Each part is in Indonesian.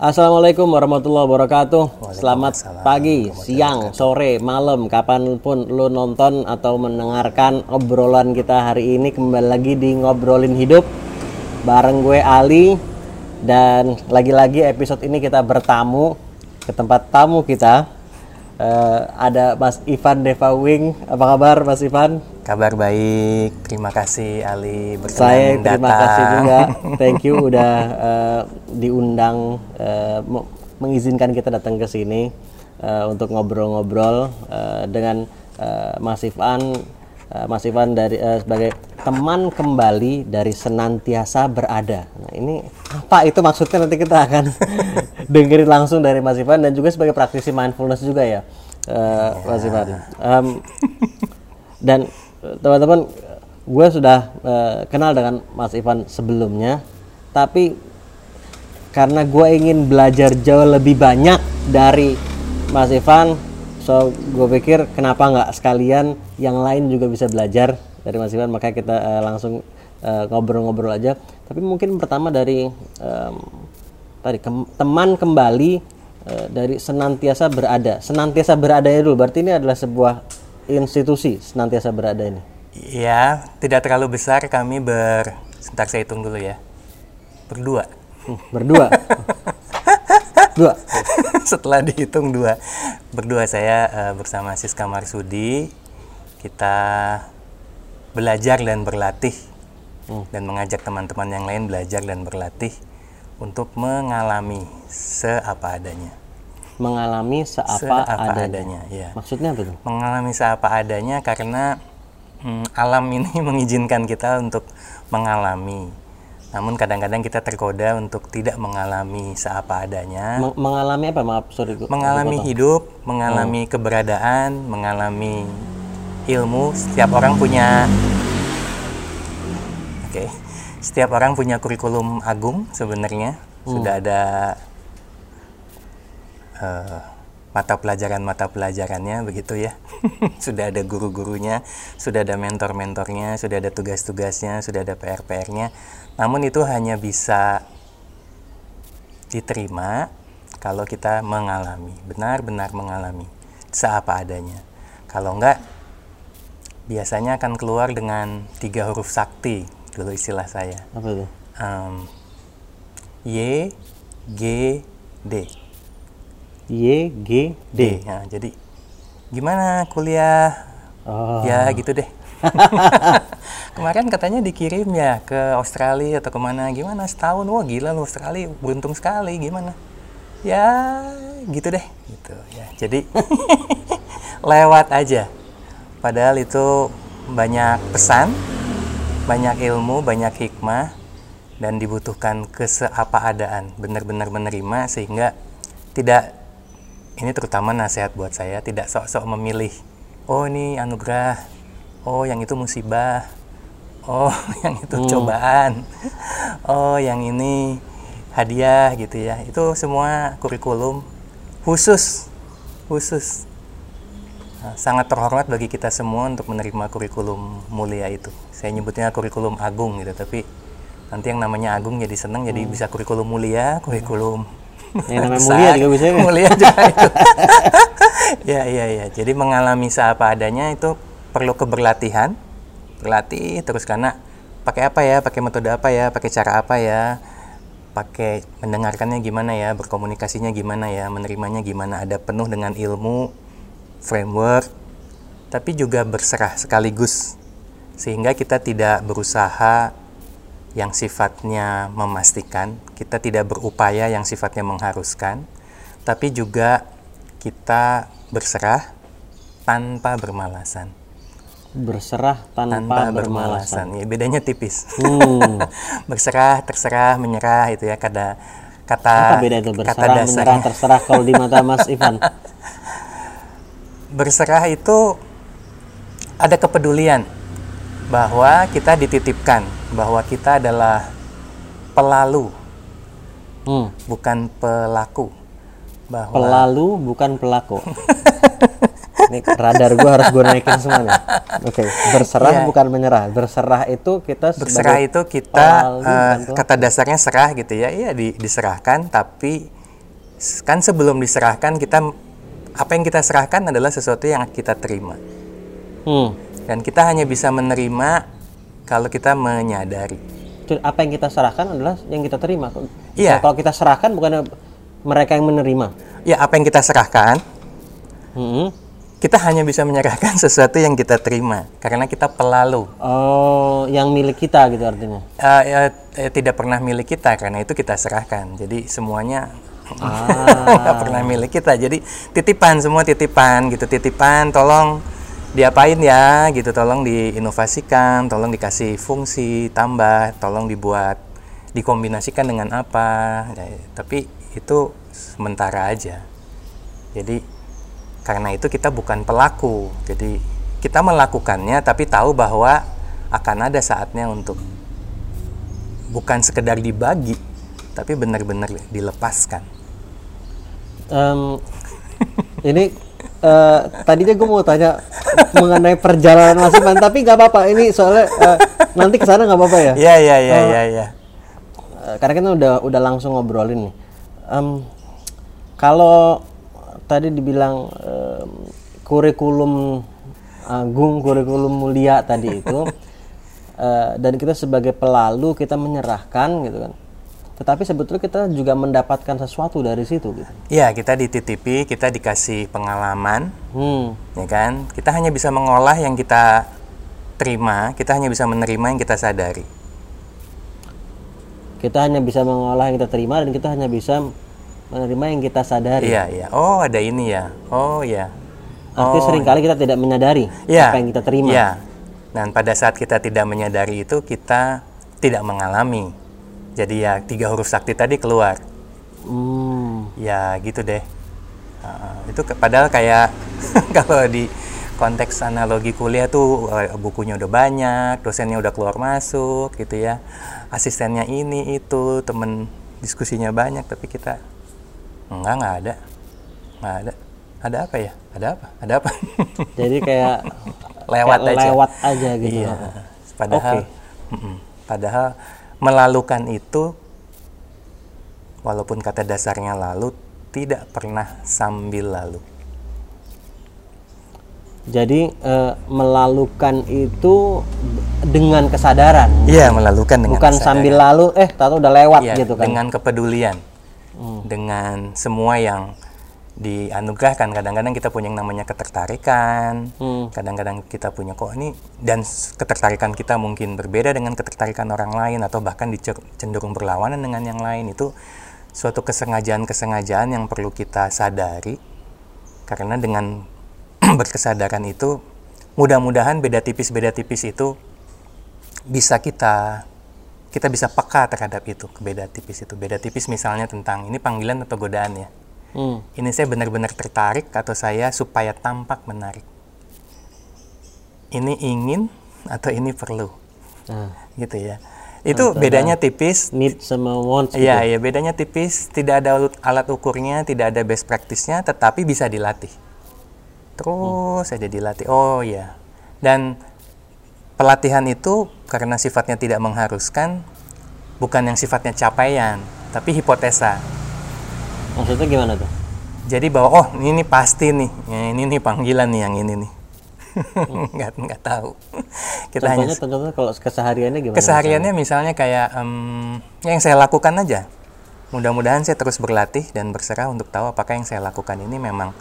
Assalamualaikum warahmatullahi wabarakatuh. Selamat pagi, siang, sore, malam, kapan pun lu nonton atau mendengarkan obrolan kita hari ini kembali lagi di ngobrolin hidup bareng gue Ali dan lagi-lagi episode ini kita bertamu ke tempat tamu kita. Eh, ada Mas Ivan Deva Wing. Apa kabar Mas Ivan? Kabar baik, terima kasih Ali berkenan Saya terima datang. kasih juga. Thank you udah eh, diundang me- mengizinkan kita datang ke sini eh, untuk ngobrol-ngobrol eh, dengan eh, Mas Ivan eh, Mas Ivan dari eh, sebagai teman kembali dari senantiasa berada. Nah, ini apa itu maksudnya nanti kita akan dengerin langsung dari Mas Ivan dan juga sebagai praktisi mindfulness juga ya. eh, Mas Ivan. Em, dan teman-teman gue sudah eh, kenal dengan Mas Ivan sebelumnya tapi karena gue ingin belajar jauh lebih banyak dari Mas Ivan so gue pikir kenapa nggak sekalian yang lain juga bisa belajar dari Mas Ivan makanya kita eh, langsung eh, ngobrol-ngobrol aja. Tapi mungkin pertama dari em, tadi kem- teman kembali dari senantiasa berada. Senantiasa berada dulu berarti ini adalah sebuah institusi senantiasa berada ini Ya, tidak terlalu besar kami ber... Sebentar saya hitung dulu ya. Berdua. Hmm, berdua dua Setelah dihitung dua. Berdua saya eh, bersama Siska Marsudi. Kita belajar dan berlatih. Dan mengajak teman-teman yang lain belajar dan berlatih untuk mengalami seapa adanya. Mengalami seapa, Seapa adanya. adanya, ya. maksudnya apa tuh mengalami seapa adanya karena hmm, alam ini mengizinkan kita untuk mengalami. Namun kadang-kadang kita tergoda untuk tidak mengalami seapa adanya, Meng- mengalami apa maaf sorry mengalami hidup, mengalami keberadaan, mengalami ilmu. Setiap orang punya Oke. Setiap orang punya kurikulum agung sebenarnya. Sudah ada eh, mata pelajaran-mata pelajarannya begitu ya. sudah ada guru-gurunya, sudah ada mentor-mentornya, sudah ada tugas-tugasnya, sudah ada PR-PR-nya. Namun itu hanya bisa diterima kalau kita mengalami, benar-benar mengalami seapa adanya. Kalau enggak, biasanya akan keluar dengan tiga huruf sakti dulu istilah saya. apa tuh Em, y, G, D. Y G D. Nah, jadi gimana kuliah? oh Ya gitu deh. Kemarin katanya dikirim ya ke Australia atau ke mana? Gimana setahun? Wah gila lu Australia, beruntung sekali. Gimana? Ya gitu deh. Gitu ya. Jadi lewat aja. Padahal itu banyak pesan, banyak ilmu, banyak hikmah, dan dibutuhkan keseapa-adaan. Benar-benar menerima sehingga tidak ini terutama nasihat buat saya tidak sok-sok memilih oh ini anugerah oh yang itu musibah oh yang itu cobaan oh yang ini hadiah gitu ya. Itu semua kurikulum khusus khusus. Nah, sangat terhormat bagi kita semua untuk menerima kurikulum mulia itu. Saya nyebutnya kurikulum agung gitu tapi nanti yang namanya agung jadi seneng jadi bisa kurikulum mulia kurikulum Yang namanya mulia juga bisa kan? mulia juga itu. Ya ya ya. Jadi mengalami seapa adanya itu perlu keberlatihan. Berlatih terus karena pakai apa ya? Pakai metode apa ya? Pakai cara apa ya? Pakai mendengarkannya gimana ya? Berkomunikasinya gimana ya? Menerimanya gimana? Ada penuh dengan ilmu framework tapi juga berserah sekaligus. Sehingga kita tidak berusaha yang sifatnya memastikan, kita tidak berupaya yang sifatnya mengharuskan, tapi juga kita berserah tanpa bermalasan. berserah tanpa, Tanpa bermalasan bermalasan. Ya, bedanya tipis. Hmm. berserah, terserah, menyerah itu ya kata kata apa beda itu kata berserah menyerah dasarnya. terserah kalau di mata Mas Ivan Berserah itu ada kepedulian bahwa kita dititipkan bahwa kita adalah pelalu hmm. bukan pelaku bahwa pelalu bukan pelaku Ini radar gue harus gue naikin semua nih. Oke, berserah Iya. bukan menyerah. Berserah itu kita berserah itu kita pelaku. kata dasarnya serah gitu ya iya di- diserahkan tapi kan sebelum diserahkan kita apa yang kita serahkan adalah sesuatu yang kita terima Hmm. Dan kita hanya bisa menerima kalau kita menyadari apa yang kita serahkan adalah yang kita terima. Iya. Kalau kita serahkan bukan mereka yang menerima. ya apa yang kita serahkan Hmm. kita hanya bisa menyerahkan sesuatu yang kita terima karena kita pelalu Oh, yang milik kita gitu artinya. Eh, ya, eh, tidak pernah milik kita karena itu kita serahkan jadi semuanya Ah. nggak pernah milik kita jadi titipan semua titipan gitu titipan tolong diapain ya gitu. Tolong diinovasikan tolong dikasih fungsi tambah tolong dibuat dikombinasikan dengan apa. Ya, tapi itu sementara aja. Jadi karena itu kita bukan pelaku. Jadi kita melakukannya tapi tahu bahwa akan ada saatnya untuk bukan sekedar dibagi tapi benar-benar dilepaskan. Em, ini eh, tadinya gue mau tanya mengenai perjalanan Mas Iman, tapi nggak apa-apa. Ini soalnya eh, nanti ke sana nggak apa-apa ya. Iya iya iya iya iya. Eh, karena kita udah udah langsung ngobrolin nih. Em, kalau tadi dibilang em, kurikulum agung, kurikulum mulia tadi itu, eh, dan kita sebagai pelalu kita menyerahkan gitu kan. Tetapi sebetulnya kita juga mendapatkan sesuatu dari situ gitu. Iya, kita dititipi, kita dikasih pengalaman, Hmm. ya kan? Kita hanya bisa mengolah yang kita terima, kita hanya bisa menerima yang kita sadari. Kita hanya bisa mengolah yang kita terima dan kita hanya bisa menerima yang kita sadari. Iya, iya. Oh, ada ini ya. Oh, ya. Artinya sering kali kita tidak menyadari Iya. apa yang kita terima. Iya. Dan pada saat kita tidak menyadari itu, kita tidak mengalami. Jadi ya tiga huruf sakti tadi keluar. Hmm. Ya gitu deh. Uh, itu ke- padahal kayak kalau di konteks analogi kuliah tuh eh, bukunya udah banyak, dosennya udah keluar masuk gitu ya. Asistennya ini itu, temen diskusinya banyak tapi kita enggak nggak ada. nggak ada. Ada apa ya? Ada apa? Ada apa? Jadi kayak lewat kayak aja. lewat aja gitu. Iya. Padahal. Mm-mm. padahal melalukan itu walaupun kata dasarnya lalu tidak pernah sambil lalu. Jadi eh, melalukan itu dengan kesadaran, Iya, melalukan dengan bukan kesadaran. sambil lalu eh tahu udah lewat Iya, gitu kan. dengan kepedulian. Dengan semua yang dianugerahkan. Kadang-kadang kita punya yang namanya ketertarikan. Hmm. kadang-kadang kita punya kok ini dan ketertarikan kita mungkin berbeda dengan ketertarikan orang lain atau bahkan cenderung berlawanan dengan yang lain. Itu suatu kesengajaan-kesengajaan yang perlu kita sadari. Karena dengan berkesadaran itu mudah-mudahan beda tipis beda tipis itu bisa kita kita bisa peka terhadap itu beda tipis itu. Beda tipis misalnya tentang ini panggilan atau godaan ya Hmm. ini saya benar-benar tertarik atau saya supaya tampak menarik ini ingin atau ini perlu Nah, gitu ya itu bedanya tipis need sama wants gitu. Iya, iya bedanya tipis, tidak ada alat, ukurnya, tidak ada best practice-nya, tetapi bisa dilatih. Terus saja dilatih. Oh iya. Dan pelatihan itu karena sifatnya tidak mengharuskan, bukan yang sifatnya capaian, tapi hipotesa. Maksudnya gimana tuh? Jadi bahwa oh ini pasti nih, ya, ini nih panggilan nih yang ini nih. nggak nggak tahu. Kita hanya Contohnya, contohnya kalau kesehariannya gimana? Kesehariannya misalnya kayak ya yang saya lakukan aja. Mudah-mudahan saya terus berlatih dan berserah untuk tahu apakah yang saya lakukan ini memang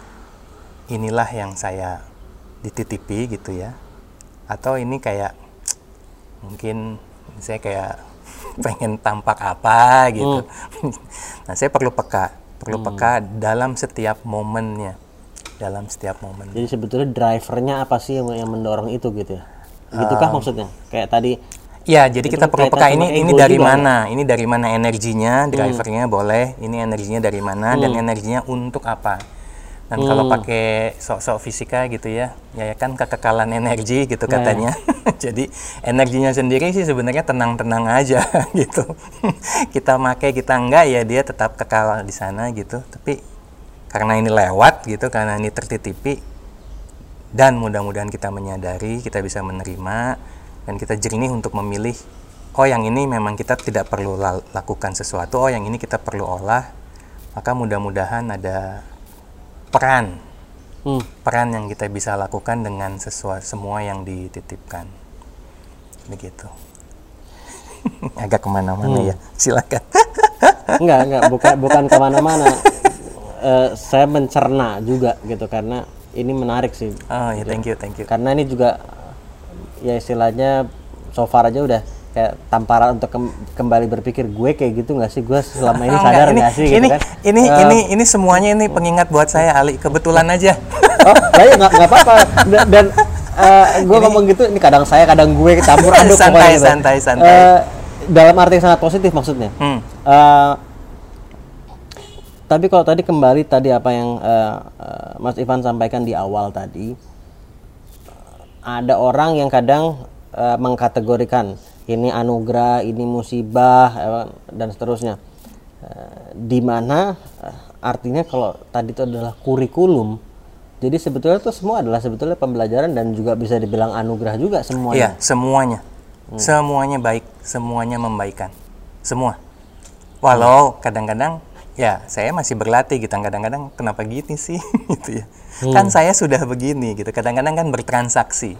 inilah yang saya dititipi gitu ya. Atau ini kayak mungkin saya kayak pengen tampak apa gitu. nah, saya perlu peka, perlu peka dalam setiap momennya. Dalam setiap momen. Jadi sebetulnya drivernya apa sih yang, yang mendorong itu gitu ya? Gitukah maksudnya? Kayak tadi Ya, jadi kita perlu peka ini ini dari juga ya? mana? Ini dari mana energinya? Drivernya boleh. Ini energinya dari mana dan energinya untuk apa? Dan kalau pakai sok-sok fisika gitu ya, ya kan kekekalan energi gitu katanya. jadi energinya sendiri sih sebenarnya tenang-tenang aja gitu. kita pakai kita enggak ya dia tetap kekal di sana gitu. Tapi karena ini lewat gitu, karena ini tertitipi, dan mudah-mudahan kita menyadari, kita bisa menerima, dan kita jernih untuk memilih, oh yang ini memang kita tidak perlu la- lakukan sesuatu, oh yang ini kita perlu olah, maka mudah-mudahan ada peran. Hmm. peran yang kita bisa lakukan dengan sesuai semua yang dititipkan. Begitu. Agak ke mana-mana ya silakan. Enggak, enggak, bukan bukan ke mana-mana. Eh, saya mencerna juga gitu karena ini menarik sih. oh ya thank you thank you. Karena ini juga ya istilahnya so far aja udah kayak tamparan untuk kem- kembali berpikir gue kayak gitu nggak sih gue selama ini sadar nggak sih ini, gitu ini, kan ini, Eh, ini, ini semuanya ini pengingat buat saya Ali. Kebetulan aja. oh ya ya, nggak nggak apa-apa dan, dan gue ngomong gitu ini kadang saya kadang gue campur aduk Santai, pokoknya gitu. santai, santai. Eh, dalam arti yang sangat positif maksudnya Hmm. Eh, tapi kalau tadi kembali tadi apa yang eh, eh, Mas Ivan sampaikan di awal tadi ada orang yang kadang eh, mengkategorikan ini anugerah, ini musibah dan seterusnya. Eh, di mana eh, artinya kalau tadi itu adalah kurikulum. Jadi sebetulnya itu semua adalah sebetulnya pembelajaran dan juga bisa dibilang anugerah juga Iya, semuanya. semuanya. Hmm. Semuanya baik, semuanya membaikan. Semua. Walau kadang-kadang ya saya masih berlatih gitu. Kadang-kadang kenapa gini sih gitu ya. Hmm. Kan saya sudah begini gitu. Kadang-kadang kan bertransaksi.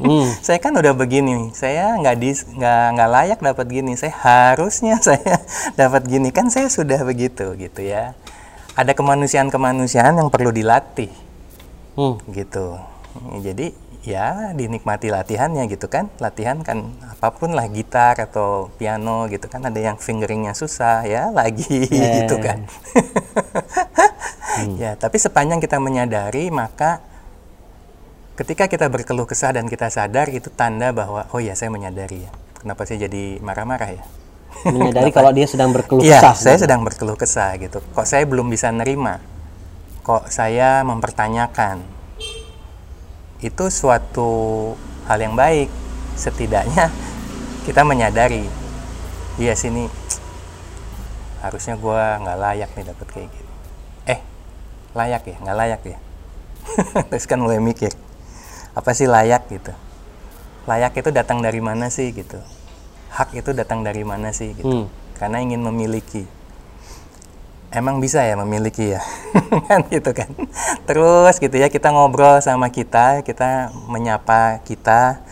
Hmm. saya kan udah begini, saya nggak nggak nggak layak dapat gini. Saya harusnya saya dapat gini kan saya sudah begitu gitu ya. Ada kemanusiaan-kemanusiaan yang perlu dilatih Hmm. gitu jadi ya dinikmati latihannya gitu kan latihan kan apa pun lah gitar atau piano gitu kan ada yang fingeringnya susah ya lagi Yeah. gitu kan ya tapi sepanjang kita menyadari maka ketika kita berkeluh kesah dan kita sadar itu tanda bahwa oh ya saya menyadari ya kenapa saya jadi marah-marah ya Menyadari kalau dia sedang berkeluh Iya, kesah. saya sedang berkeluh kesah gitu. Kok saya belum bisa nerima? Kok saya mempertanyakan? Itu suatu hal yang baik. Setidaknya kita menyadari, iya sini harusnya gua nggak layak nih dapat kayak gini. Eh, layak ya? Nggak layak ya? Terus kan mulai mikir, apa sih layak gitu? Layak itu datang dari mana sih gitu? Hak itu datang dari mana sih gitu? Hmm. karena ingin memiliki. Emang bisa ya memiliki ya, kan gitu kan. Terus gitu ya kita ngobrol sama kita, kita menyapa kita,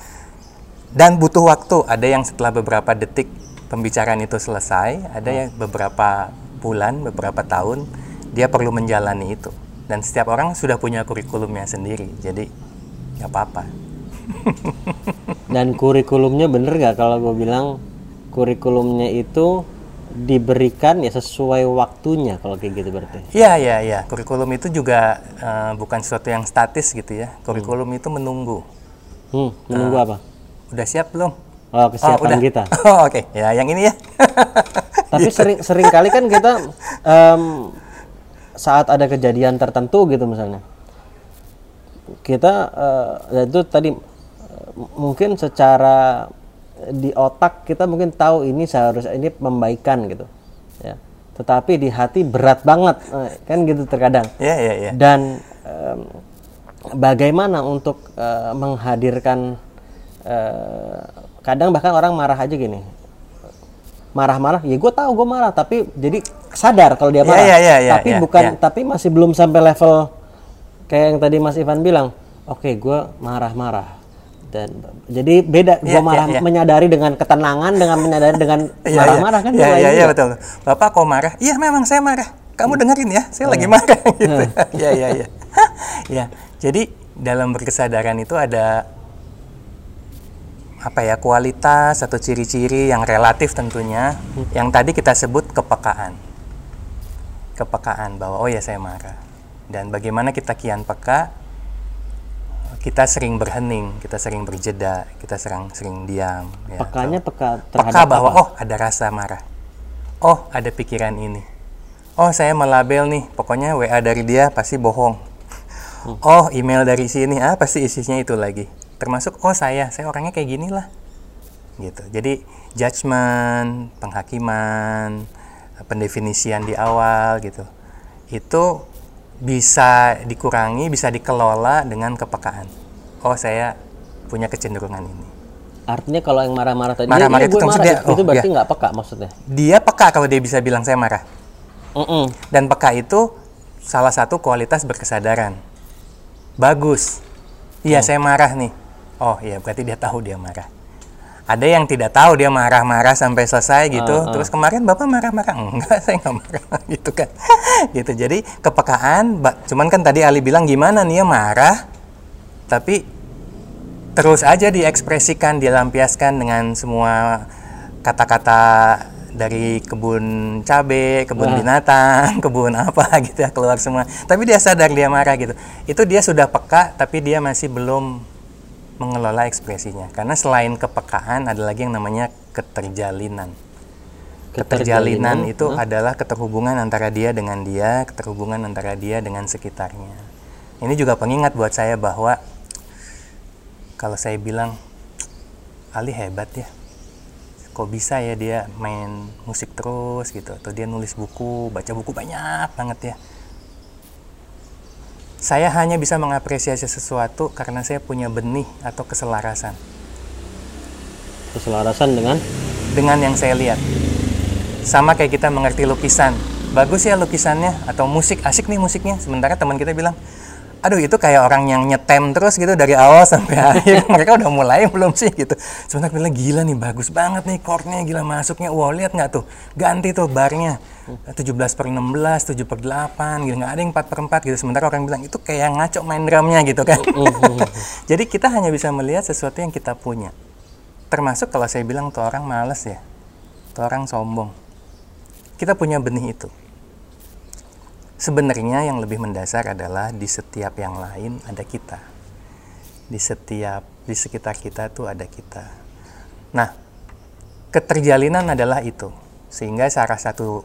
dan butuh waktu. Ada yang setelah beberapa detik pembicaraan itu selesai, ada yang beberapa bulan, beberapa tahun dia perlu menjalani itu. Dan setiap orang sudah punya kurikulumnya sendiri, jadi nggak apa-apa. Dan kurikulumnya bener nggak kalau gue bilang kurikulumnya itu diberikan ya sesuai waktunya kalau kayak gitu berarti. Iya, iya, iya. Kurikulum itu juga eh, bukan sesuatu yang statis gitu ya. Kurikulum itu menunggu. Hmm, menunggu apa? Udah siap belum? Oh, kesiapan udah. kita. Oh, Oke, ya yang ini ya. Tapi sering sering kali kan kita em, saat ada kejadian tertentu gitu misalnya, kita ya itu tadi eh, mungkin secara di otak kita mungkin tahu ini seharusnya ini membaikan gitu, ya. Tetapi di hati berat banget, eh, kan gitu terkadang. Iya, iya, iya. Dan em, bagaimana untuk eh, menghadirkan eh, kadang bahkan orang marah aja gini marah-marah ya gue tahu gue marah tapi jadi sadar kalau dia Iya, marah iya, iya, iya, tapi iya, bukan iya. tapi masih belum sampai level kayak yang tadi Mas Ivan bilang oke gue marah-marah dan jadi beda gue Iya, marah iya, iya. menyadari dengan ketenangan dengan menyadari dengan Iya, marah-marah iya. kan Iya, iya, iya, juga. betul. Bapak kok marah? Iya, memang saya marah. Kamu dengerin ya, saya lagi marah gitu. Iya, iya, iya. Ya, jadi dalam berkesadaran itu ada apa ya kualitas atau ciri-ciri yang relatif tentunya yang tadi kita sebut kepekaan kepekaan bahwa oh ya saya marah dan bagaimana kita kian peka kita sering berhening kita sering berjeda kita sering sering diam ya, pekanya peka peka terhadap bahwa apa? oh ada rasa marah. Oh ada pikiran ini. Oh saya melabel nih pokoknya WA dari dia pasti bohong. Oh email dari sini ah pasti isinya itu lagi. Termasuk oh saya saya orangnya kayak gini lah. Gitu. Jadi judgement penghakiman pendefinisian di awal gitu. Itu bisa dikurangi bisa dikelola dengan kepekaan oh saya punya kecenderungan ini artinya kalau yang marah-marah tadi Marah-marah "Iya, itu marah," dia- itu oh, berarti iya. nggak peka maksudnya dia peka kalau dia bisa bilang saya marah Mm-mm. Dan peka itu salah satu kualitas berkesadaran. Bagus. Iya, saya marah nih. Oh, iya berarti dia tahu dia marah. Ada yang tidak tahu dia marah-marah sampai selesai gitu. Ah, ah. Terus kemarin Bapak marah-marah. Enggak, saya nggak marah gitu kan. gitu. Jadi kepekaan, cuman kan tadi Ali bilang gimana nih ya marah tapi terus aja diekspresikan, dilampiaskan dengan semua kata-kata dari kebun cabe, kebun Wah. binatang, kebun apa gitu ya keluar semua. Tapi dia sadar dia marah gitu. Itu dia sudah peka, tapi dia masih belum mengelola ekspresinya. Karena selain kepekaan ada lagi yang namanya keterjalinan. Keterjalinan itu Hah? adalah keterhubungan antara dia dengan dia, keterhubungan antara dia dengan sekitarnya. Ini juga pengingat buat saya bahwa kalau saya bilang Ali hebat ya, kok bisa ya dia main musik terus gitu, atau dia nulis buku, baca buku banyak banget ya. Saya hanya bisa mengapresiasi sesuatu karena saya punya benih atau keselarasan Keselarasan dengan dengan yang saya lihat. Sama kayak kita mengerti lukisan. Bagus ya lukisannya atau musik asik nih musiknya. Sementara teman kita bilang, aduh itu kayak orang yang nyetem terus gitu dari awal sampai akhir. Mereka udah mulai belum sih gitu. Sementara kita bilang gila nih bagus banget nih chordnya gila masuknya. Wow lihat nggak tuh ganti tuh barnya 17 per 16, 7 per 8 gitu nggak ada yang 4 per 4 gitu. Sementara orang bilang itu kayak ngaco main drumnya gitu kan. Jadi kita hanya bisa melihat sesuatu yang kita punya termasuk kalau saya bilang tuh orang males ya tuh orang sombong kita punya benih itu sebenarnya yang lebih mendasar adalah di setiap yang lain ada kita. Di setiap di sekitar kita tuh ada kita. Nah keterjalinan adalah itu. Sehingga salah satu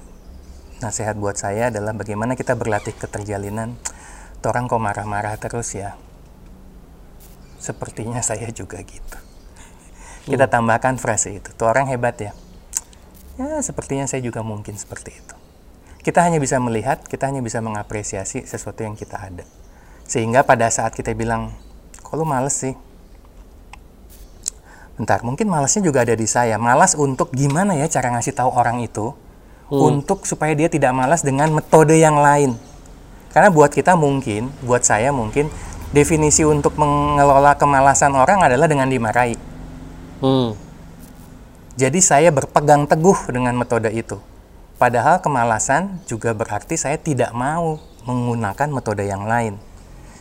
nasihat buat saya adalah bagaimana kita berlatih keterjalinan. Orang kok marah-marah terus ya? Sepertinya saya juga gitu. Kita tambahkan frase itu. Tuh orang hebat ya. Ya, sepertinya saya juga mungkin seperti itu. Kita hanya bisa melihat, kita hanya bisa mengapresiasi sesuatu yang kita ada. Sehingga pada saat kita bilang, kok lu males sih? Bentar, mungkin malesnya juga ada di saya. Malas untuk gimana ya cara ngasih tahu orang itu untuk supaya dia tidak malas dengan metode yang lain. Karena buat kita mungkin, buat saya mungkin definisi untuk mengelola kemalasan orang adalah dengan dimarahi. Hmm. Jadi saya berpegang teguh dengan metode itu. Padahal kemalasan juga berarti saya tidak mau menggunakan metode yang lain.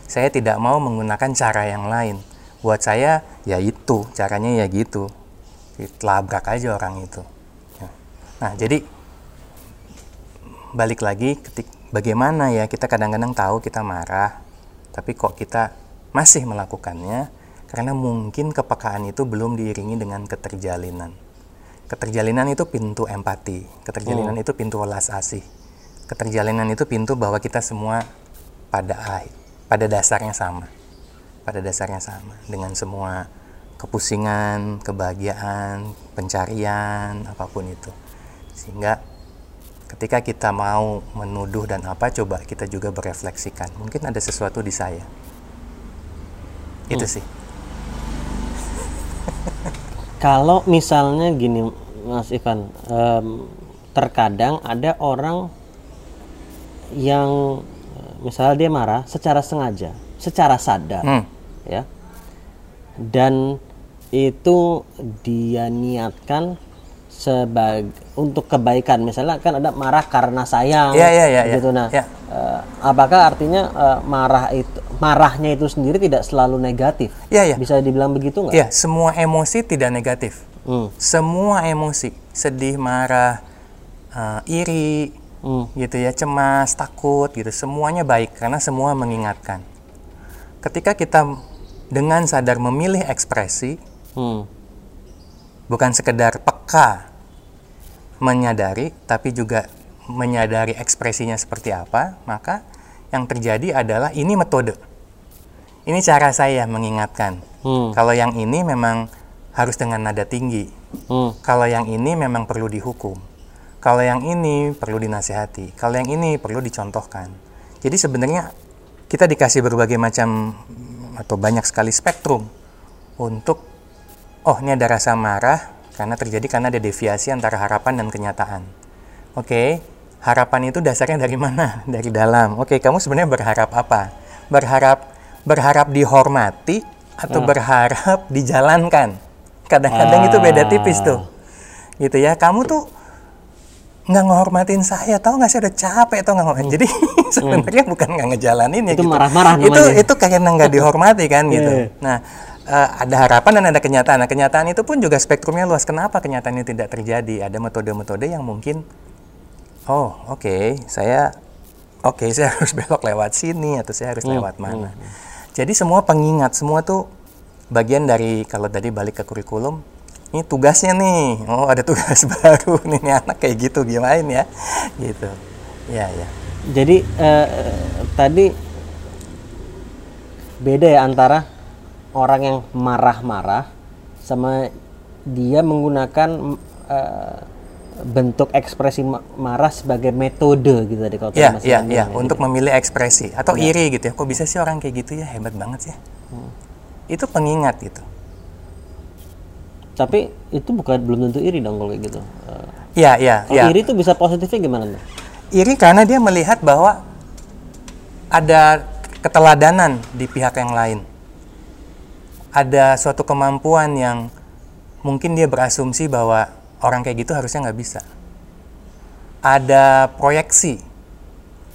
Saya tidak mau menggunakan cara yang lain. Buat saya ya itu, caranya ya gitu. Labrak aja orang itu. Ya. Nah, jadi balik lagi ketik bagaimana ya kita kadang-kadang tahu kita marah, tapi kok kita masih melakukannya karena mungkin kepekaan itu belum diiringi dengan keterjalinan. Keterjalinan itu pintu empati, keterjalinan itu pintu welas asih. Keterjalinan itu pintu bahwa kita semua pada akhir, pada dasarnya sama. Pada dasarnya sama dengan semua kepusingan, kebahagiaan, pencarian, apa pun itu. Sehingga ketika kita mau menuduh dan apa coba kita juga berefleksikan. Mungkin ada sesuatu di saya. Itu sih. Kalau misalnya gini, Mas Ivan, em, terkadang ada orang yang misalnya dia marah secara sengaja, secara sadar, Hmm. ya, dan itu dia niatkan sebagai untuk kebaikan. Misalnya kan ada marah karena sayang, Iya, iya, iya, iya. gitu. Nah, Iya. eh, apakah artinya eh, marah itu marahnya itu sendiri tidak selalu negatif? Iya, iya. Bisa dibilang begitu nggak? Ya, semua emosi tidak negatif. Hmm. Semua emosi, sedih, marah, eh, iri, Hmm. gitu ya, cemas, takut, gitu, semuanya baik karena semua mengingatkan. Ketika kita dengan sadar memilih ekspresi, Hmm. bukan sekedar peka menyadari, tapi juga menyadari ekspresinya seperti apa, maka yang terjadi adalah ini metode. Ini cara saya mengingatkan. Hmm. Kalau yang ini memang harus dengan nada tinggi. Hmm. Kalau yang ini memang perlu dihukum. Kalau yang ini perlu dinasihati. Kalau yang ini perlu dicontohkan. Jadi sebenarnya kita dikasih berbagai macam atau banyak sekali spektrum untuk oh ini ada rasa marah karena terjadi karena ada deviasi antara harapan dan kenyataan. Oke, harapan itu dasarnya dari mana? Dari dalam. Oke, kamu sebenarnya berharap apa? Berharap berharap dihormati atau berharap dijalankan? Kadang-kadang itu beda tipis tuh. Gitu ya. Kamu tuh nggak ngehormatin saya tahu nggak sih udah capek tau nggak ngehormatin jadi sebenarnya bukan nggak ngejalanin ya Itu gitu. marah-marah itu namanya. itu karena nggak dihormati kan gitu Iya. nah eh, ada harapan dan ada kenyataan. Nah kenyataan itu pun juga spektrumnya luas. Kenapa kenyataan ini tidak terjadi? Ada metode-metode yang mungkin oh oke saya oke saya harus belok lewat sini atau saya harus lewat mana. jadi semua pengingat semua tuh bagian dari kalau tadi balik ke kurikulum ini tugasnya nih. Oh ada tugas baru nih, nih anak kayak gitu gimana ya? Gitu. Ya ya Jadi eh, tadi beda ya antara orang yang marah-marah sama dia menggunakan eh, bentuk ekspresi ma- marah sebagai metode gitu tadi kalau tadi ya Mas ya untuk memilih ekspresi. Atau iri gitu ya. Kok bisa sih orang kayak gitu ya? Hebat banget sih. Itu pengingat gitu. Tapi itu bukan belum tentu iri dong kalau kayak gitu. Eh, ya ya kalau ya iri itu bisa positifnya gimana tuh? iri karena dia melihat bahwa ada keteladanan di pihak yang lain. Ada suatu kemampuan yang mungkin dia berasumsi bahwa orang kayak gitu harusnya nggak bisa. Ada proyeksi,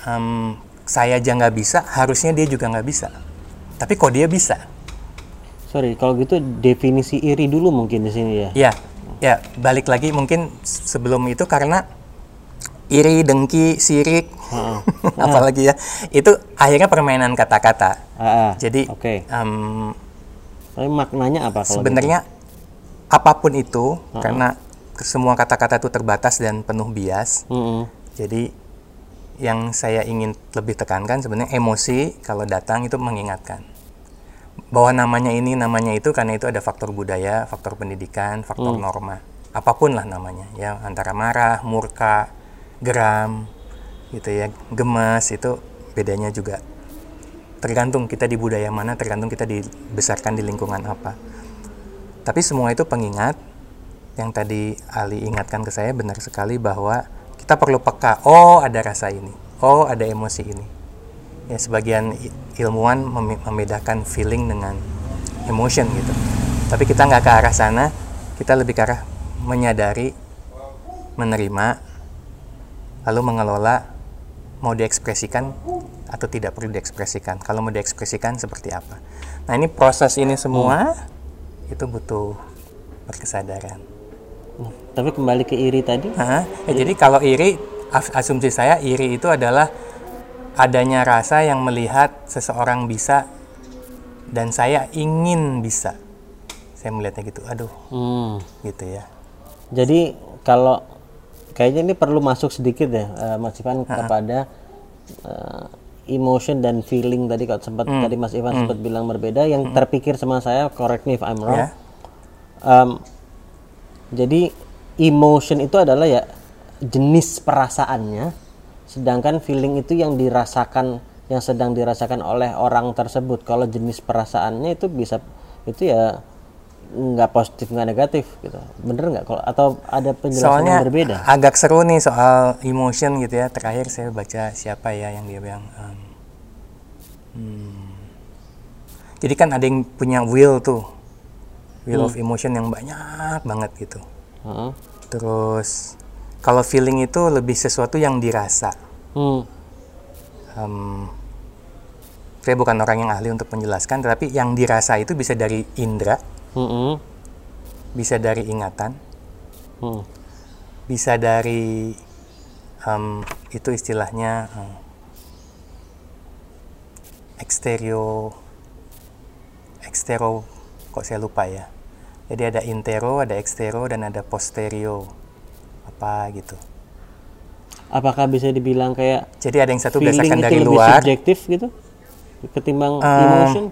Em, saya aja nggak bisa, harusnya dia juga nggak bisa. Tapi kok dia bisa? Sorry, kalau gitu definisi iri dulu mungkin di sini ya. Ya, ya balik lagi mungkin sebelum itu karena iri, dengki, sirik, apalagi ya, itu akhirnya permainan kata-kata. Ah, ah, Jadi oke. em, Tapi maknanya apa sebenarnya apa pun itu karena ke- semua kata-kata itu terbatas dan penuh bias. gitu? Mm-mm. Jadi yang saya ingin lebih tekankan sebenarnya emosi kalau datang itu mengingatkan bahwa namanya ini namanya itu karena itu ada faktor budaya, faktor pendidikan, faktor norma, apa pun lah namanya ya antara marah, murka, geram, gitu ya, gemes itu bedanya juga tergantung kita di budaya mana, tergantung kita dibesarkan di lingkungan apa. Tapi semua itu pengingat yang tadi Ali ingatkan ke saya benar sekali bahwa kita perlu peka. Oh, ada rasa ini. Oh, ada emosi ini. Ya, sebagian ilmuwan mem- membedakan feeling dengan emotion gitu. Tapi kita nggak ke arah sana. Kita lebih ke arah menyadari, menerima, lalu mengelola mau diekspresikan atau tidak perlu diekspresikan. Kalau mau diekspresikan seperti apa. Nah, ini proses ini semua itu butuh berkesadaran. Tapi kembali ke iri tadi? Ya, jadi kalau iri, as- asumsi saya iri itu adalah adanya rasa yang melihat seseorang bisa dan saya ingin bisa. Saya melihatnya gitu, aduh, hmm, gitu ya. jadi kalau kayaknya ini perlu masuk sedikit ya, eh, Mas Ivan kepada eh, emotion dan feeling tadi kalau sempat Hmm. tadi Mas Ivan sempat bilang berbeda. Yang terpikir sama saya, correct me if I'm wrong. Ya. Em, jadi emotion itu adalah ya jenis perasaannya, sedangkan feeling itu yang dirasakan, yang sedang dirasakan oleh orang tersebut. Kalau jenis perasaannya itu bisa itu ya nggak positif nggak negatif gitu, bener nggak? Kalau atau ada penjelasan Soalnya yang berbeda? agak seru nih soal emotion gitu ya. Terakhir saya baca siapa ya yang dia bilang. em, hmm, jadi kan ada yang punya will tuh, will of emotion yang banyak banget gitu. Heeh. Terus kalau feeling itu lebih sesuatu yang dirasa. Hmm. Em, saya bukan orang yang ahli untuk menjelaskan, tetapi yang dirasa itu bisa dari indera, Mm-mm. bisa dari ingatan, Hmm. bisa dari em, itu istilahnya em, ekstereo, ekstero, kok saya lupa ya. Jadi ada intero, ada ekstero, dan ada posterio, apa gitu. Apakah bisa dibilang kayak Jadi ada yang satu berdasarkan dari lebih luar, subjektif gitu ketimbang Eh, emotion?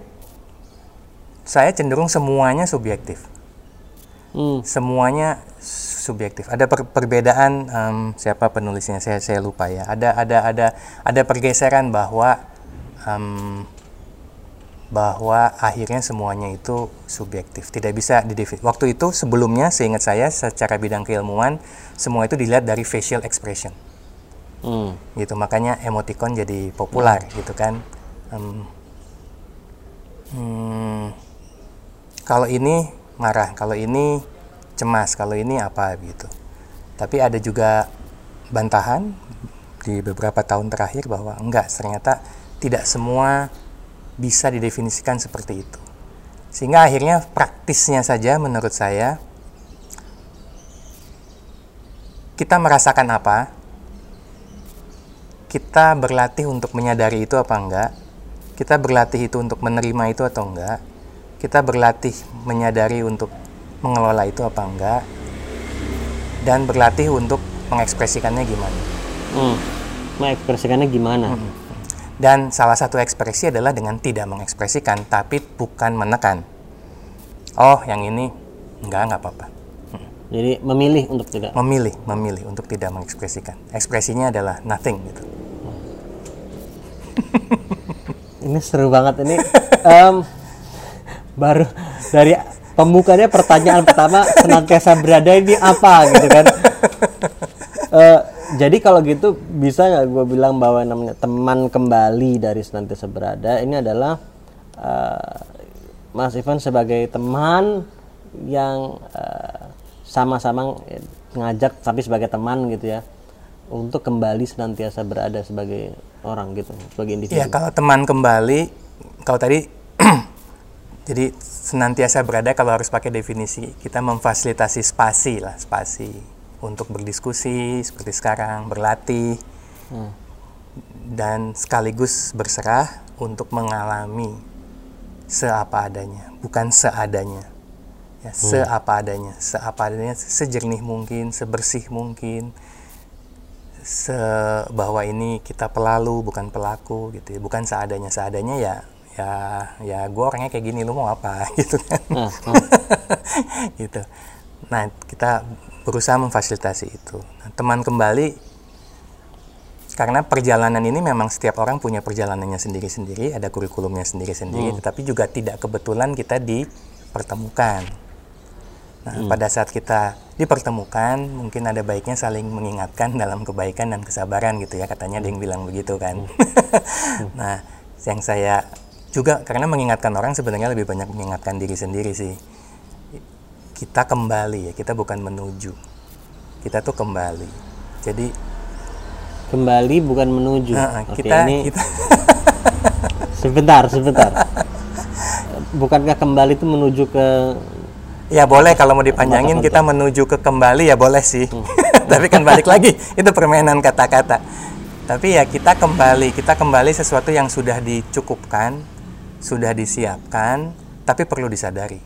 Saya cenderung semuanya subjektif. Hmm. semuanya subjektif. Ada per- perbedaan em, siapa penulisnya saya saya lupa ya. Ada ada ada ada pergeseran bahwa em, bahwa akhirnya semuanya itu subjektif. Tidak bisa didefinisi. Waktu itu sebelumnya seingat saya secara bidang keilmuan semua itu dilihat dari facial expression. Hmm. gitu makanya emoticon jadi populer gitu kan Em, hmm, kalau ini marah kalau ini cemas kalau ini apa gitu. Tapi ada juga bantahan di beberapa tahun terakhir bahwa enggak ternyata tidak semua bisa didefinisikan seperti itu. Sehingga akhirnya praktisnya saja menurut saya kita merasakan apa kita berlatih untuk menyadari itu apa enggak kita berlatih itu untuk menerima itu atau enggak kita berlatih menyadari untuk mengelola itu apa enggak dan berlatih untuk mengekspresikannya gimana Hmm. Mengekspresikannya gimana? dan salah satu ekspresi adalah dengan tidak mengekspresikan tapi bukan menekan oh yang ini enggak enggak apa-apa Jadi memilih untuk tidak. memilih memilih untuk tidak mengekspresikan ekspresinya adalah nothing gitu Ini seru banget ini. em, baru dari pembukanya pertanyaan pertama senantiasa berada ini apa gitu kan? Eh, jadi kalau gitu bisa nggak gue bilang bahwa namanya teman kembali dari senantiasa berada ini adalah eh, Mas Ivan sebagai teman yang eh, sama-sama ngajak tapi sebagai teman gitu ya untuk kembali senantiasa berada sebagai orang gitu sebagai individu. Ya kalau teman kembali, kalau tadi jadi senantiasa berada kalau harus pakai definisi. Kita memfasilitasi spasi lah spasi untuk berdiskusi seperti sekarang berlatih dan sekaligus berserah untuk mengalami seapa adanya bukan seadanya. Ya seapa adanya. Seapa adanya sejernih mungkin sebersih mungkin se bahwa ini kita pelalu bukan pelaku gitu ya. bukan seadanya. Seadanya ya ya ya gue orangnya kayak gini lu mau apa? Gitu kan. Nah, nah. gitu. Nah kita berusaha memfasilitasi itu. Nah, teman kembali karena perjalanan ini memang setiap orang punya perjalanannya sendiri-sendiri ada kurikulumnya sendiri-sendiri tetapi juga tidak kebetulan kita dipertemukan. Nah, pada saat kita dipertemukan, mungkin ada baiknya saling mengingatkan dalam kebaikan dan kesabaran gitu ya, katanya ada yang bilang begitu kan. nah, yang saya juga karena mengingatkan orang sebenarnya lebih banyak mengingatkan diri sendiri sih. Kita kembali ya, kita bukan menuju. Kita tuh kembali. Jadi kembali bukan menuju. nah, Oke, kita ini kita sebentar, sebentar. Bukankah kembali itu menuju ke Ya boleh kalau mau dipanjangin kita menuju ke kembali ya boleh sih. Tapi kan balik lagi itu permainan kata-kata. Tapi ya kita kembali, kita kembali sesuatu yang sudah dicukupkan, sudah disiapkan, tapi perlu disadari.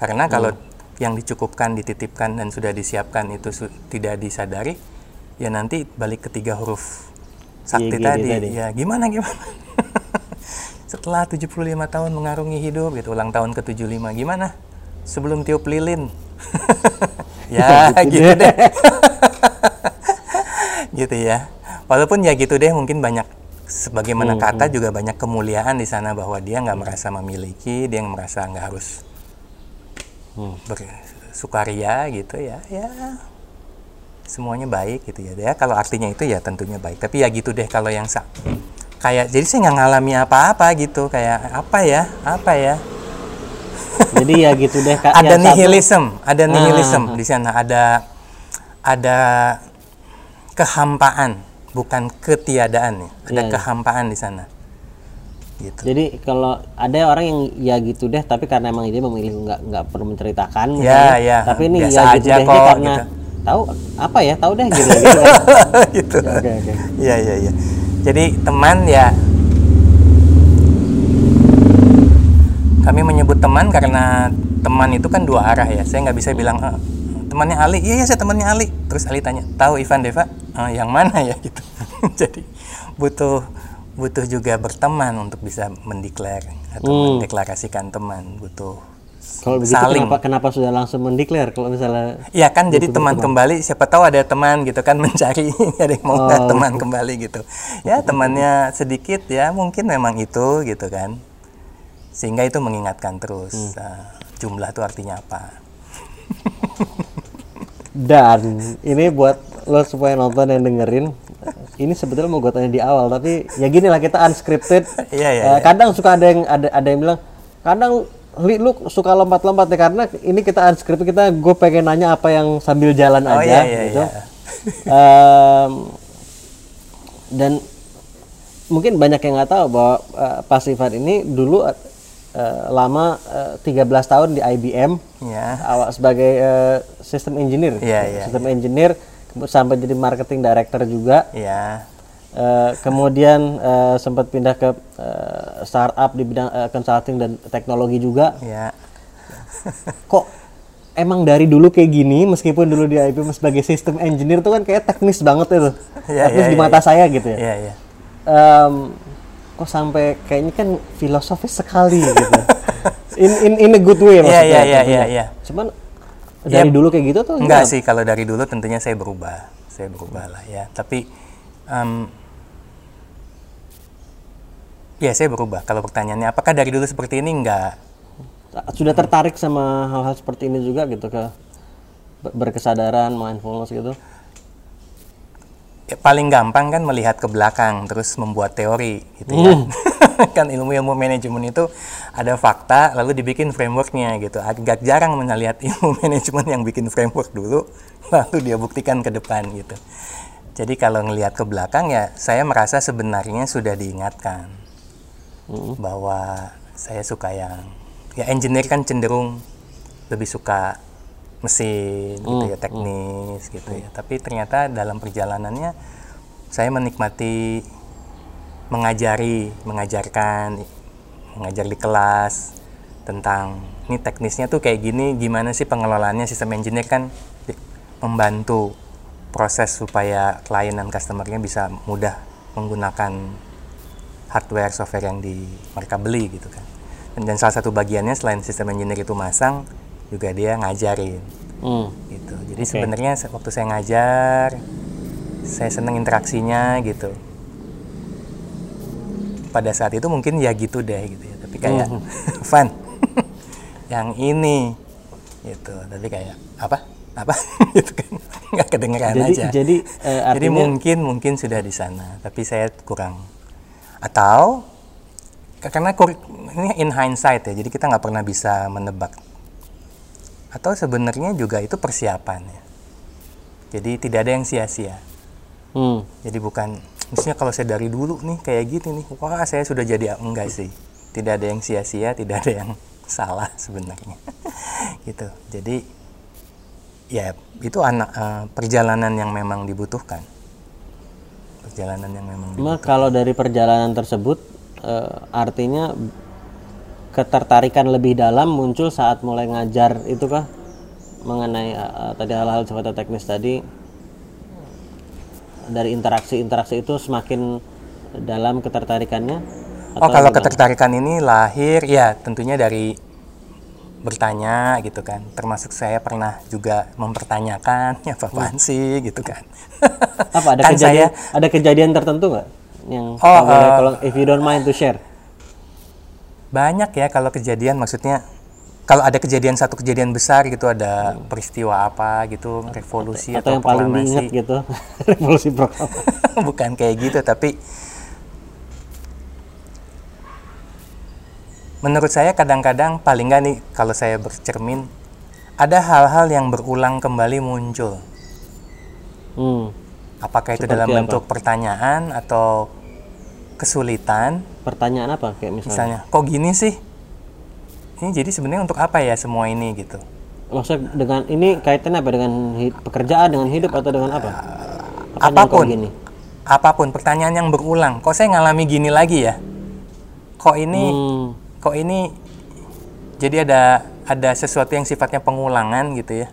Karena kalau yang dicukupkan, dititipkan dan sudah disiapkan itu su- tidak disadari, ya nanti balik ketiga huruf sakti YGD tadi, tadi. ya gimana gimana. Setelah 75 tahun mengarungi hidup gitu, ulang tahun ke-75 gimana? Sebelum tiup lilin. ya gitu deh. gitu ya. Walaupun ya gitu deh mungkin banyak sebagaimana kata juga banyak kemuliaan di sana bahwa dia nggak merasa memiliki, dia merasa nggak harus bersukaria gitu ya. Ya semuanya baik gitu ya. Ya kalau artinya itu ya tentunya baik. Tapi ya gitu deh kalau yang sa kayak jadi saya nggak ngalami apa-apa gitu kayak apa ya apa ya jadi ya gitu deh Kak. ada satu- nihilism, ada Ah, nihilism ah, di sana, ada ada kehampaan, bukan ketiadaan ya. Ada Iya, iya. kehampaan di sana. Gitu. Jadi kalau ada orang yang ya gitu deh, tapi karena emang dia memilih nggak nggak perlu menceritakan, Ya, misalnya. ya. Tapi ini Biasa ya gitu aja deh kok, karena gitu. tahu apa ya, tahu deh gitu. gitu kan. gitu. Oke oke. Iya, iya, iya. Jadi teman ya kami menyebut teman karena teman itu kan dua arah ya. Saya nggak bisa bilang "Ah, temannya Ali, iya, iya saya temannya Ali. Terus Ali tanya, tahu Ivan Deva? "Ah, yang mana ya gitu. Jadi butuh butuh juga berteman untuk bisa mendeklar atau Hmm. mendeklarasikan teman. Butuh Kalau begitu saling. kenapa kenapa sudah langsung mendeklar kalau misalnya Iya kan, jadi teman kembali. Siapa tahu ada teman gitu kan mencari ada yang mau Oh. teman kembali gitu. Ya temannya sedikit ya mungkin memang itu gitu kan. Sehingga itu mengingatkan terus Hmm. uh, jumlah itu artinya apa. dan ini buat lo supaya nonton dan dengerin ini sebetulnya mau gue tanya di awal tapi ya gini lah kita unscripted. Iya, Eh, iya. Kadang suka ada yang ada ada yang bilang kadang Li, lu suka lompat-lompat ya karena ini kita unscripted kita gue pengen nanya apa yang sambil jalan Oh, aja iya, iya, gitu. iya. Em, dan mungkin banyak yang nggak tahu bahwa eh, Pak Sifat ini dulu eh, lama eh, 13 tahun di IBM Ya. awak sebagai eh, sistem engineer, Iya, iya, sistem engineer sampai jadi marketing director juga. Iya. Eh, kemudian eh, sempat pindah ke eh, startup di bidang eh, consulting dan teknologi juga. Iya. Kok emang dari dulu kayak gini meskipun dulu di IBM sebagai sistem engineer tuh kan kayak teknis banget itu. Iya, teknis iya, di mata saya gitu ya. Em, kok sampai kayaknya kan filosofis sekali gitu. In in in a good way Iya, maksudnya. iya, iya, iya, iya. Cuman dari dulu kayak gitu tuh Enggak sih, kalau dari dulu tentunya saya berubah. Saya berubah lah ya. Tapi em, ya saya berubah. Kalau pertanyaannya apakah dari dulu seperti ini? Enggak. sudah tertarik sama hal-hal seperti ini juga gitu ke ber- berkesadaran mindfulness gitu Ya, paling gampang kan melihat ke belakang terus membuat teori gitu ya. kan ilmu-ilmu manajemen itu ada fakta lalu dibikin frameworknya gitu. Agak jarang melihat ilmu manajemen yang bikin framework dulu lalu dia buktikan ke depan gitu. Jadi kalau ngelihat ke belakang ya saya merasa sebenarnya sudah diingatkan bahwa saya suka yang ya engineer kan cenderung lebih suka mesin gitu ya teknis gitu ya. Tapi ternyata dalam perjalanannya saya menikmati mengajari mengajarkan mengajar di kelas tentang ini teknisnya tuh kayak gini gimana sih pengelolaannya sistem engineer? Kan membantu proses supaya klien dan customernya bisa mudah menggunakan hardware software yang di mereka beli gitu kan. Dan, dan salah satu bagiannya selain sistem engineer itu masang juga dia ngajarin. Hmm. gitu. Jadi sebenarnya se- waktu saya ngajar saya seneng interaksinya gitu. Pada saat itu mungkin ya gitu deh gitu ya. Tapi kayak fun yang ini. Gitu. Tapi kayak apa? Apa? Gitu kan. Nggak kedengeran Jadi- aja. jadi, eh, jadi mungkin mungkin sudah di sana. Tapi saya kurang. Atau karena ini in hindsight ya. Jadi kita nggak pernah bisa menebak atau sebenarnya juga itu persiapan ya jadi tidak ada yang sia-sia. Hmm. jadi bukan misalnya kalau saya dari dulu nih kayak gini nih wah saya sudah jadi enggak sih. Tidak ada yang sia-sia tidak ada yang salah sebenarnya. Gitu. Jadi ya itu anak eh, perjalanan yang memang dibutuhkan. Perjalanan yang memang Cuma kalau dari perjalanan tersebut eh, artinya ketertarikan lebih dalam muncul saat mulai ngajar itu kah mengenai eh, tadi hal-hal sifatnya teknis tadi. Dari interaksi-interaksi itu semakin dalam ketertarikannya Oh kalau ketertarikan ini lahir ya tentunya dari bertanya gitu kan. Termasuk saya pernah juga mempertanyakan ya apaan sih gitu kan. apa ada Kan kejadian saya- ada kejadian tertentu nggak yang Oh, eh, kalau if you don't mind to share Banyak ya kalau kejadian maksudnya kalau ada kejadian satu kejadian besar gitu ada peristiwa apa gitu revolusi atau atau, yang paling diingat gitu revolusi proklamasi bukan kayak gitu tapi menurut saya kadang-kadang paling nggak nih kalau saya bercermin ada hal-hal yang berulang kembali muncul hmm. apakah itu Seperti dalam apa? bentuk pertanyaan atau kesulitan. Pertanyaan apa kayak misalnya? Misalnya kok gini sih? Ini jadi sebenarnya untuk apa ya semua ini? Gitu. Maksudnya dengan ini kaitannya apa? Dengan pekerjaan dengan hidup atau dengan apa? Apanya kok apa pun. gini? Apa pun pertanyaan yang berulang. Kok saya ngalami gini lagi ya? Kok ini Hmm. kok ini jadi ada ada sesuatu yang sifatnya pengulangan gitu ya?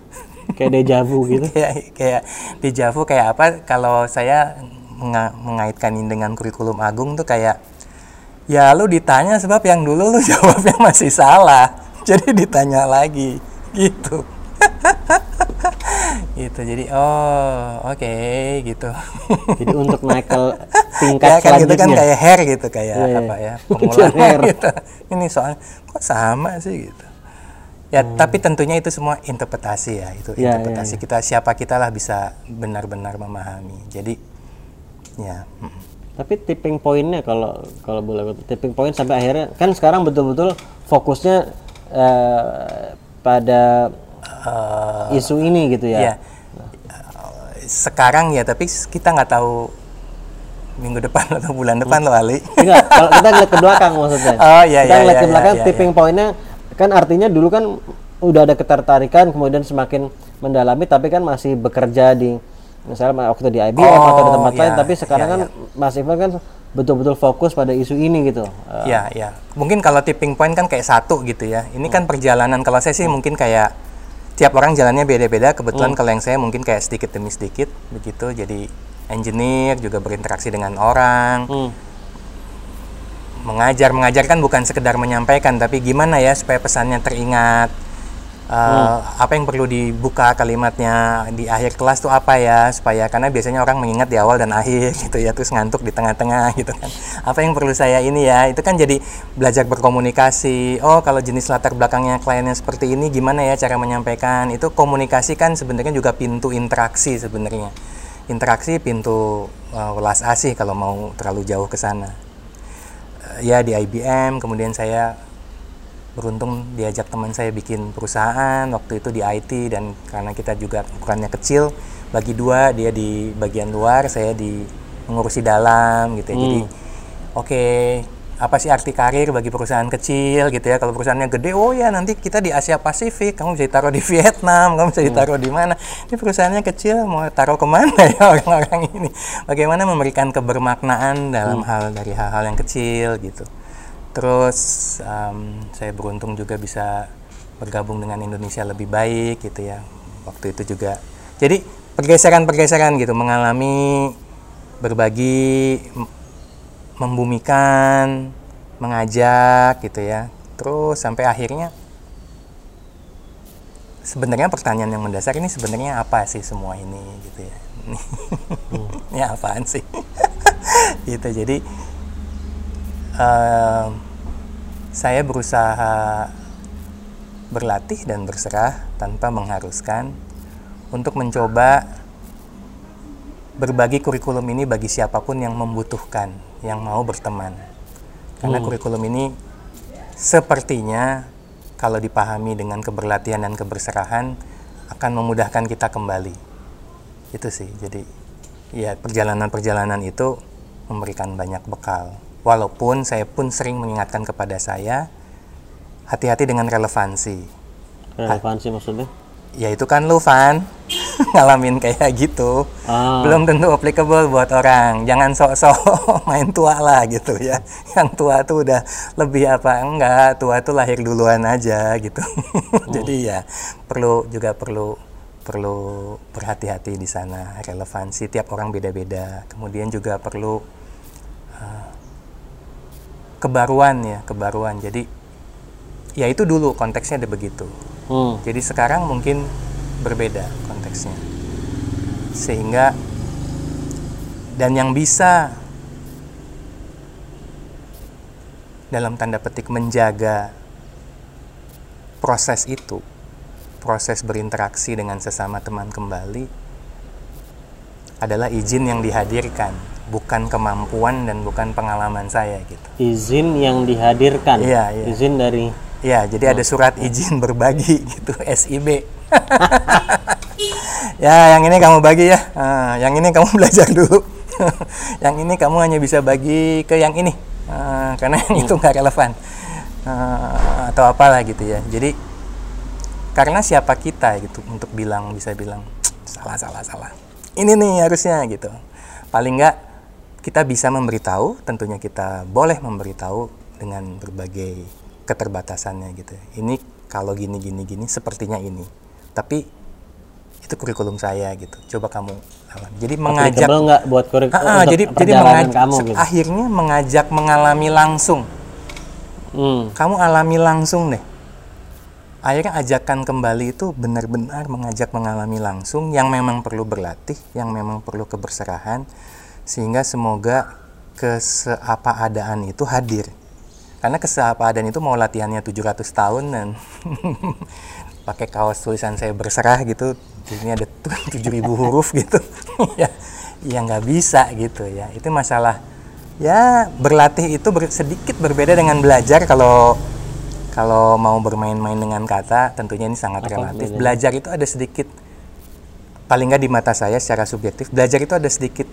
Kayak dejavu gitu? Kayak kayak dejavu kayak apa? Kalau saya menga- mengaitkan ini dengan kurikulum agung tuh kayak ya lu ditanya sebab yang dulu lu jawabnya masih salah. Jadi ditanya lagi gitu. Gitu jadi oh oke gitu. Jadi untuk naik ke ya tingkat kan gitu kan selanjutnya. kayak hair gitu kayak Iya, iya. apa ya pengulangan gitu. Ini soal kok sama sih gitu. Ya tapi tentunya itu semua interpretasi ya itu Hmm. Iya, interpretasi iya, kita siapa kita lah bisa benar-benar memahami. Jadi Ya. Tapi tipping pointnya kalau kalau boleh tipping point sampai akhirnya kan sekarang betul-betul fokusnya eh, pada isu ini gitu ya. Ya. Sekarang ya, tapi kita nggak tahu minggu depan atau bulan depan loh Ali. Enggak, kalau kita ngeliat ke belakang maksudnya. Oh, iya, Kita iya, ngeliat iya, ke belakang iya, tipping pointnya kan artinya dulu kan udah ada ketertarikan kemudian semakin mendalami tapi kan masih bekerja di misalnya waktu di IBM atau di Oh, tempat lain iya, tapi sekarang iya, kan Mas Ivan kan betul-betul fokus pada isu ini gitu. Eh, Ya, ya. Mungkin kalau tipping point kan kayak satu gitu ya. Ini kan perjalanan kalau saya sih mungkin kayak tiap orang jalannya beda-beda. Kebetulan kalau yang saya mungkin kayak sedikit demi sedikit begitu. Jadi engineer juga berinteraksi dengan orang. hmm, Mengajar, mengajar kan bukan sekedar menyampaikan, tapi gimana ya supaya pesannya teringat. Eh, Apa yang perlu dibuka kalimatnya di akhir kelas tuh apa ya? Supaya karena biasanya orang mengingat di awal dan akhir gitu ya terus ngantuk di tengah-tengah gitu kan. Apa yang perlu saya ini ya? Itu kan jadi belajar berkomunikasi. Oh kalau jenis latar belakangnya kliennya seperti ini gimana ya cara menyampaikan? Itu komunikasi kan sebenarnya juga pintu interaksi sebenarnya. Interaksi pintu eh, welas asih kalau mau terlalu jauh ke sana. Eh, ya di IBM kemudian saya beruntung diajak teman saya bikin perusahaan waktu itu di IT dan karena kita juga ukurannya kecil bagi dua dia di bagian luar saya di mengurusi dalam gitu ya. Jadi oke apa sih arti karir bagi perusahaan kecil gitu ya? Kalau perusahaannya gede oh ya nanti kita di Asia Pasifik kamu bisa ditaruh di Vietnam kamu bisa ditaruh di mana. Ini perusahaannya kecil mau taruh ke mana ya orang-orang ini? Bagaimana memberikan kebermaknaan dalam hal dari hal-hal yang kecil gitu Terus em, saya beruntung juga bisa bergabung dengan Indonesia lebih baik gitu ya. Waktu itu juga. Jadi pergeseran-pergeseran gitu mengalami berbagi membumikan, mengajak gitu ya. Terus sampai akhirnya sebenarnya pertanyaan yang mendasar ini sebenarnya apa sih semua ini gitu ya. ini apaan sih? gitu. Jadi Ehm, saya berusaha berlatih dan berserah tanpa mengharuskan untuk mencoba berbagi kurikulum ini bagi siapa pun yang membutuhkan, yang mau berteman. Karena kurikulum ini sepertinya kalau dipahami dengan keberlatihan dan keberserahan akan memudahkan kita kembali. Itu sih. Jadi ya perjalanan-perjalanan itu memberikan banyak bekal. Walaupun saya pun sering mengingatkan kepada saya hati-hati dengan relevansi. Relevansi maksudnya? Ya itu kan lu Van ngalamin kayak gitu. Ah. Belum tentu applicable buat orang. Jangan sok-sok main tua lah gitu ya. Yang tua tuh udah lebih apa enggak, tua tuh lahir duluan aja gitu. Jadi ya perlu juga perlu perlu berhati-hati di sana. Relevansi tiap orang beda-beda. Kemudian juga perlu uh, kebaruan ya, kebaruan. Jadi ya itu dulu konteksnya ada begitu. Hmm. Jadi sekarang mungkin berbeda konteksnya. Sehingga dan yang bisa dalam tanda petik menjaga proses itu, proses berinteraksi dengan sesama teman kembali adalah izin yang dihadirkan, bukan kemampuan dan bukan pengalaman saya gitu. Izin yang dihadirkan. Iya, iya. Izin dari Ya, jadi ada surat izin berbagi gitu, SIB. ya, yang ini kamu bagi ya. Ah, yang ini kamu belajar dulu. yang ini kamu hanya bisa bagi ke yang ini. Ah, karena yang itu nggak relevan. Ah, atau apalah gitu ya. Jadi karena siapa kita gitu untuk bilang bisa bilang salah salah salah. Ini nih harusnya gitu. Paling nggak kita bisa memberitahu, tentunya kita boleh memberitahu dengan berbagai keterbatasannya gitu. Ini kalau gini gini gini sepertinya ini. Tapi itu kurikulum saya gitu. Coba kamu. Jadi mengajak applicable nggak buat kurik Ah, ah, untuk jadi jadi mengajak kamu gitu. akhirnya mengajak mengalami langsung. Hmm. Kamu alami langsung deh. Akhirnya ajakan kembali itu benar-benar mengajak mengalami langsung yang memang perlu berlatih, yang memang perlu keberserahan sehingga semoga keseapaadaan itu hadir. Karena keseapaadaan itu mau latihannya 700 tahun dan pakai kaos tulisan saya berserah gitu. Ini ada 7000 huruf gitu. ya. ya nggak bisa gitu ya itu masalah ya berlatih itu ber- sedikit berbeda dengan belajar kalau kalau mau bermain-main dengan kata tentunya ini sangat Apa relatif belajar itu ada sedikit paling nggak di mata saya secara subjektif belajar itu ada sedikit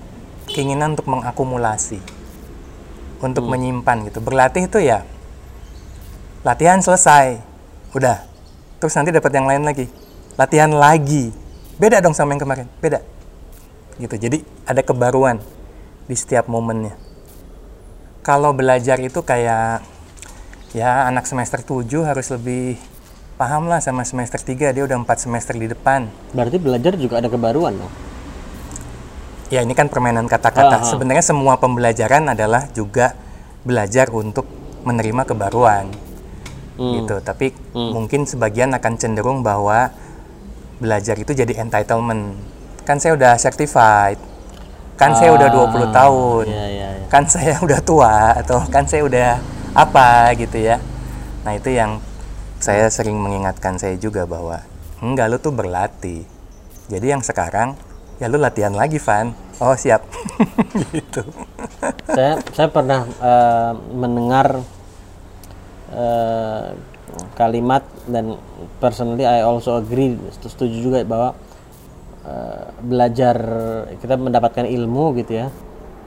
keinginan untuk mengakumulasi untuk Hmm. menyimpan gitu. Berlatih itu ya latihan selesai udah. Terus nanti dapat yang lain lagi. Latihan lagi. Beda dong sama yang kemarin beda. Gitu jadi ada kebaruan di setiap momennya. Kalau belajar itu kayak ya anak semester 7 harus lebih paham lah sama semester 3 dia udah 4 semester di depan. Berarti belajar juga ada kebaruan dong. Ya ini kan permainan kata-kata. Sebenarnya semua pembelajaran adalah juga belajar untuk menerima kebaruan. Hmm. gitu. Tapi mungkin sebagian akan cenderung bahwa belajar itu jadi entitlement. Kan saya udah certified. Kan saya udah 20 tahun. Iya, iya, iya. kan saya udah tua atau kan saya udah apa gitu ya. Nah itu yang saya sering mengingatkan saya juga bahwa enggak lu tuh berlatih. Jadi yang sekarang ya lu latihan lagi Van. Oh siap. Gitu. Saya saya pernah eh, mendengar eh, kalimat dan personally I also agree setuju juga bahwa eh, belajar kita mendapatkan ilmu gitu ya.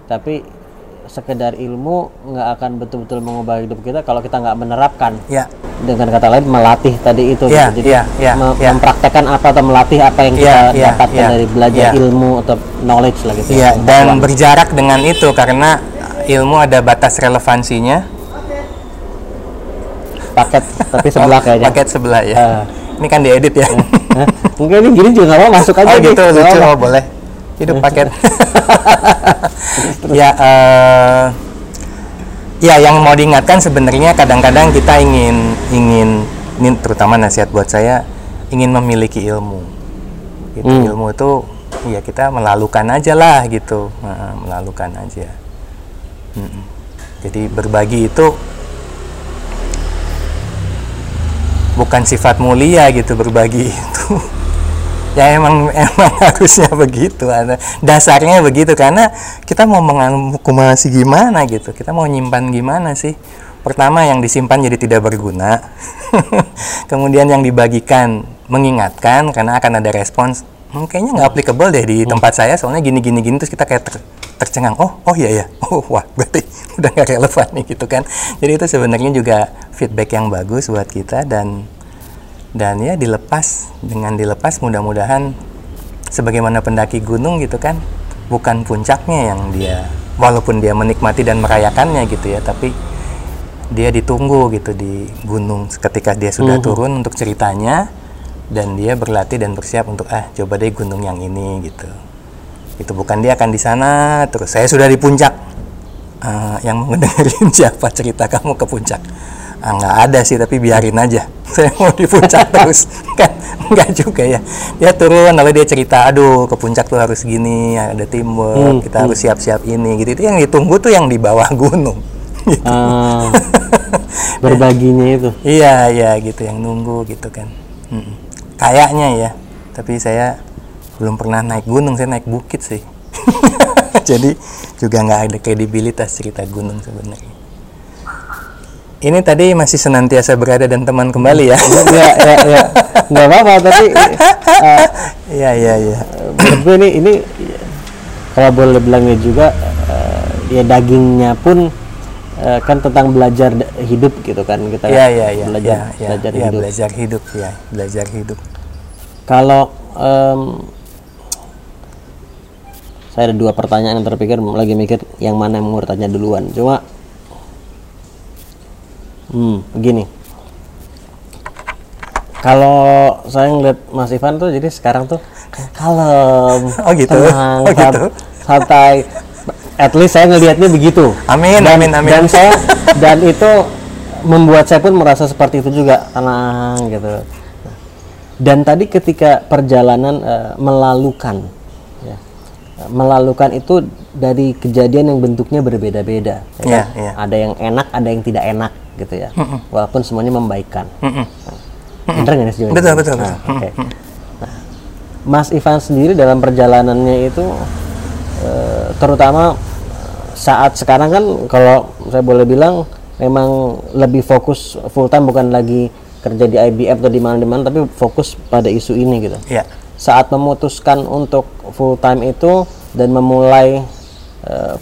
Tapi sekedar ilmu nggak akan betul-betul mengubah hidup kita kalau kita nggak menerapkan ya dengan kata lain melatih tadi itu Iya, gitu. jadi iya, iya, mem- iya. mempraktekkan apa atau melatih apa yang Iya, kita iya, dapatkan iya, dari belajar iya. ilmu atau knowledge lah gitu Iya, ya. dan berjarak dengan itu karena ilmu ada batas relevansinya. paket tapi sebelah kayaknya Paket sebelah ya. Ah. Ini kan diedit ya. Hah? Mungkin ini gini juga nggak apa masuk aja oh gitu, lucu. Oh, boleh. Hidup paket. ya, eh, ya yang mau diingatkan sebenarnya kadang-kadang kita ingin ingin ini terutama nasihat buat saya ingin memiliki ilmu. Gitu, Hmm. ilmu itu ya kita melalukan aja lah gitu, Nah, melalukan aja. Mm-mm. Jadi berbagi itu bukan sifat mulia gitu berbagi itu ya emang emang harusnya begitu. Ada dasarnya begitu. Karena kita mau mengakumulasi gimana gitu. Kita mau nyimpan gimana sih? Pertama yang disimpan jadi tidak berguna. Kemudian yang dibagikan mengingatkan karena akan ada respons. "Hmm, kayaknya nggak applicable deh di tempat saya. Soalnya gini gini gini terus kita kayak ter- tercengang. Oh oh iya ya oh wah berarti udah nggak relevan nih gitu kan. Jadi itu sebenarnya juga feedback yang bagus buat kita dan dan ya dilepas. Dengan dilepas mudah-mudahan sebagaimana pendaki gunung gitu kan bukan puncaknya yang dia walaupun dia menikmati dan merayakannya gitu ya tapi dia ditunggu gitu di gunung ketika dia sudah turun untuk ceritanya dan dia berlatih dan bersiap untuk ah coba deh gunung yang ini gitu. Itu bukan dia akan di sana terus saya sudah di puncak. Eh, yang mau ngedengerin siapa cerita kamu ke puncak ah, nggak ada sih tapi biarin aja. Saya mau di puncak terus. Kan nggak juga ya. Dia turun lalu dia cerita aduh ke puncak tuh harus gini ada teamwork Hmm, kita harus siap-siap ini gitu. Itu yang ditunggu tuh yang di bawah gunung gitu. Ah, berbaginya itu. Iya iya gitu yang nunggu gitu kan. Mm-mm. kayaknya ya tapi saya belum pernah naik gunung saya naik bukit sih. Jadi juga nggak ada kredibilitas cerita gunung sebenarnya ini tadi masih senantiasa berada dan teman kembali ya? Ya ya ya. Nggak apa-apa tapi eh, iya iya iya. menurut gue ini ini kalau boleh bilangnya juga eh, ya dagingnya pun eh, kan tentang belajar hidup gitu kan kita. Iya iya iya. Belajar iya, iya, belajar iya, hidup. belajar hidup ya belajar hidup. Kalau em, saya ada dua pertanyaan yang terpikir lagi mikir yang mana yang mau tanya duluan. Cuma hmm. Begini kalau saya ngeliat Mas Ivan tuh jadi sekarang tuh kalem Oh gitu? tenang Oh gitu? santai. At least saya ngelihatnya begitu. Amin dan, amin amin. dan saya dan itu membuat saya pun merasa seperti itu juga. Tenang gitu. Dan tadi ketika perjalanan eh, melalukan melalukan itu dari kejadian yang bentuknya berbeda-beda ya Iya, kan? iya. ada yang enak ada yang tidak enak gitu ya walaupun semuanya membaikkan Mm-mm. Bener nggak sejauh ini? Betul, betul, Nah, betul. oke. Nah, Mas Ivan sendiri dalam perjalanannya itu eh, terutama saat sekarang kan kalau saya boleh bilang memang lebih fokus full time bukan lagi kerja di IBM atau di mana di mana tapi fokus pada isu ini gitu. Ya. Saat memutuskan untuk full time itu dan memulai eh,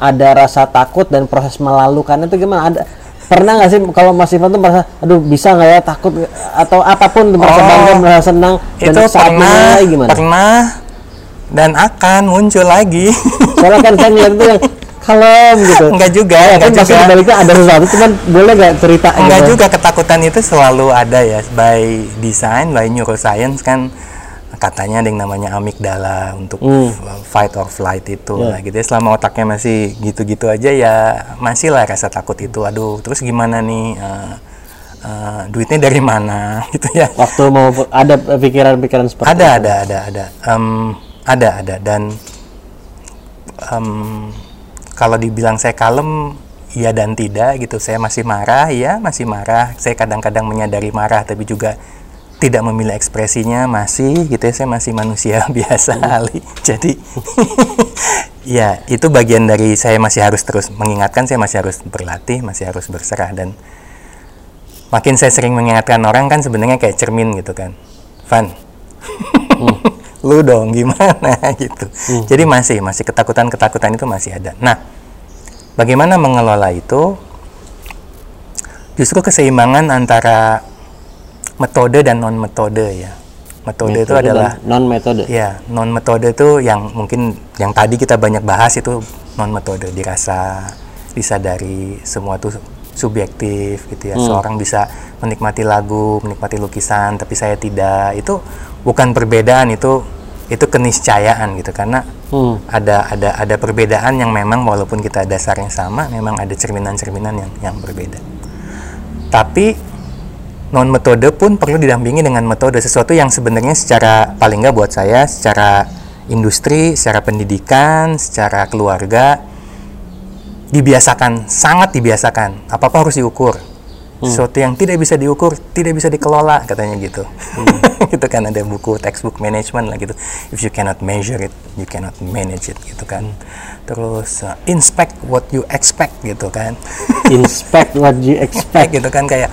ada rasa takut dan proses melalukan itu gimana? Ada pernah nggak sih kalau Mas Ivan tuh merasa aduh bisa nggak ya takut atau apa pun tuh merasa Oh, bangga merasa senang dan Itu saat pernah, memulai gimana? pernah dan akan muncul lagi. Soalnya kan saya ngeliat itu yang kalem gitu. Enggak juga, Tapi enggak pasti juga. baliknya ada sesuatu, cuman boleh nggak cerita Enggak gitu? juga ketakutan itu selalu ada ya by design, by neuroscience kan katanya ada yang namanya amigdala untuk Hmm. fight or flight itu Ya. lah gitu ya. Selama otaknya masih gitu-gitu aja ya masih lah rasa takut itu. Aduh, terus gimana nih eh, eh, duitnya dari mana gitu ya. Waktu mau ada pikiran-pikiran seperti Ada, itu. ada, ada, ada. Em, ada, ada. Dan em, kalau dibilang saya kalem, iya dan tidak gitu. Saya masih marah, ya masih marah. Saya kadang-kadang menyadari marah, tapi juga tidak memilih ekspresinya masih gitu ya. Saya masih manusia biasa Ali. Jadi ya itu bagian dari saya masih harus terus mengingatkan. Saya masih harus berlatih, masih harus berserah dan makin saya sering mengingatkan orang kan sebenarnya kayak cermin gitu kan. Van, lu dong gimana gitu. Jadi masih masih ketakutan-ketakutan itu masih ada. Nah, bagaimana mengelola itu? Justru keseimbangan antara metode dan non metode ya. Metode, itu adalah non metode. Ya, non metode itu yang mungkin yang tadi kita banyak bahas itu non metode dirasa, disadari, semua itu subjektif gitu ya. Seorang bisa menikmati lagu, menikmati lukisan, tapi saya tidak. Itu bukan perbedaan itu itu keniscayaan gitu karena Hmm. ada ada ada perbedaan yang memang walaupun kita dasarnya sama, memang ada cerminan-cerminan yang yang berbeda. Tapi non metode pun perlu didampingi dengan metode sesuatu yang sebenarnya secara paling nggak buat saya secara industri, secara pendidikan, secara keluarga dibiasakan, sangat dibiasakan. Apa-apa harus diukur. Sesuatu yang tidak bisa diukur, tidak bisa dikelola katanya gitu. gitu kan ada buku textbook management lah gitu. If you cannot measure it, you cannot manage it gitu kan. Terus uh, inspect what you expect gitu kan. Inspect what you expect. gitu kan kayak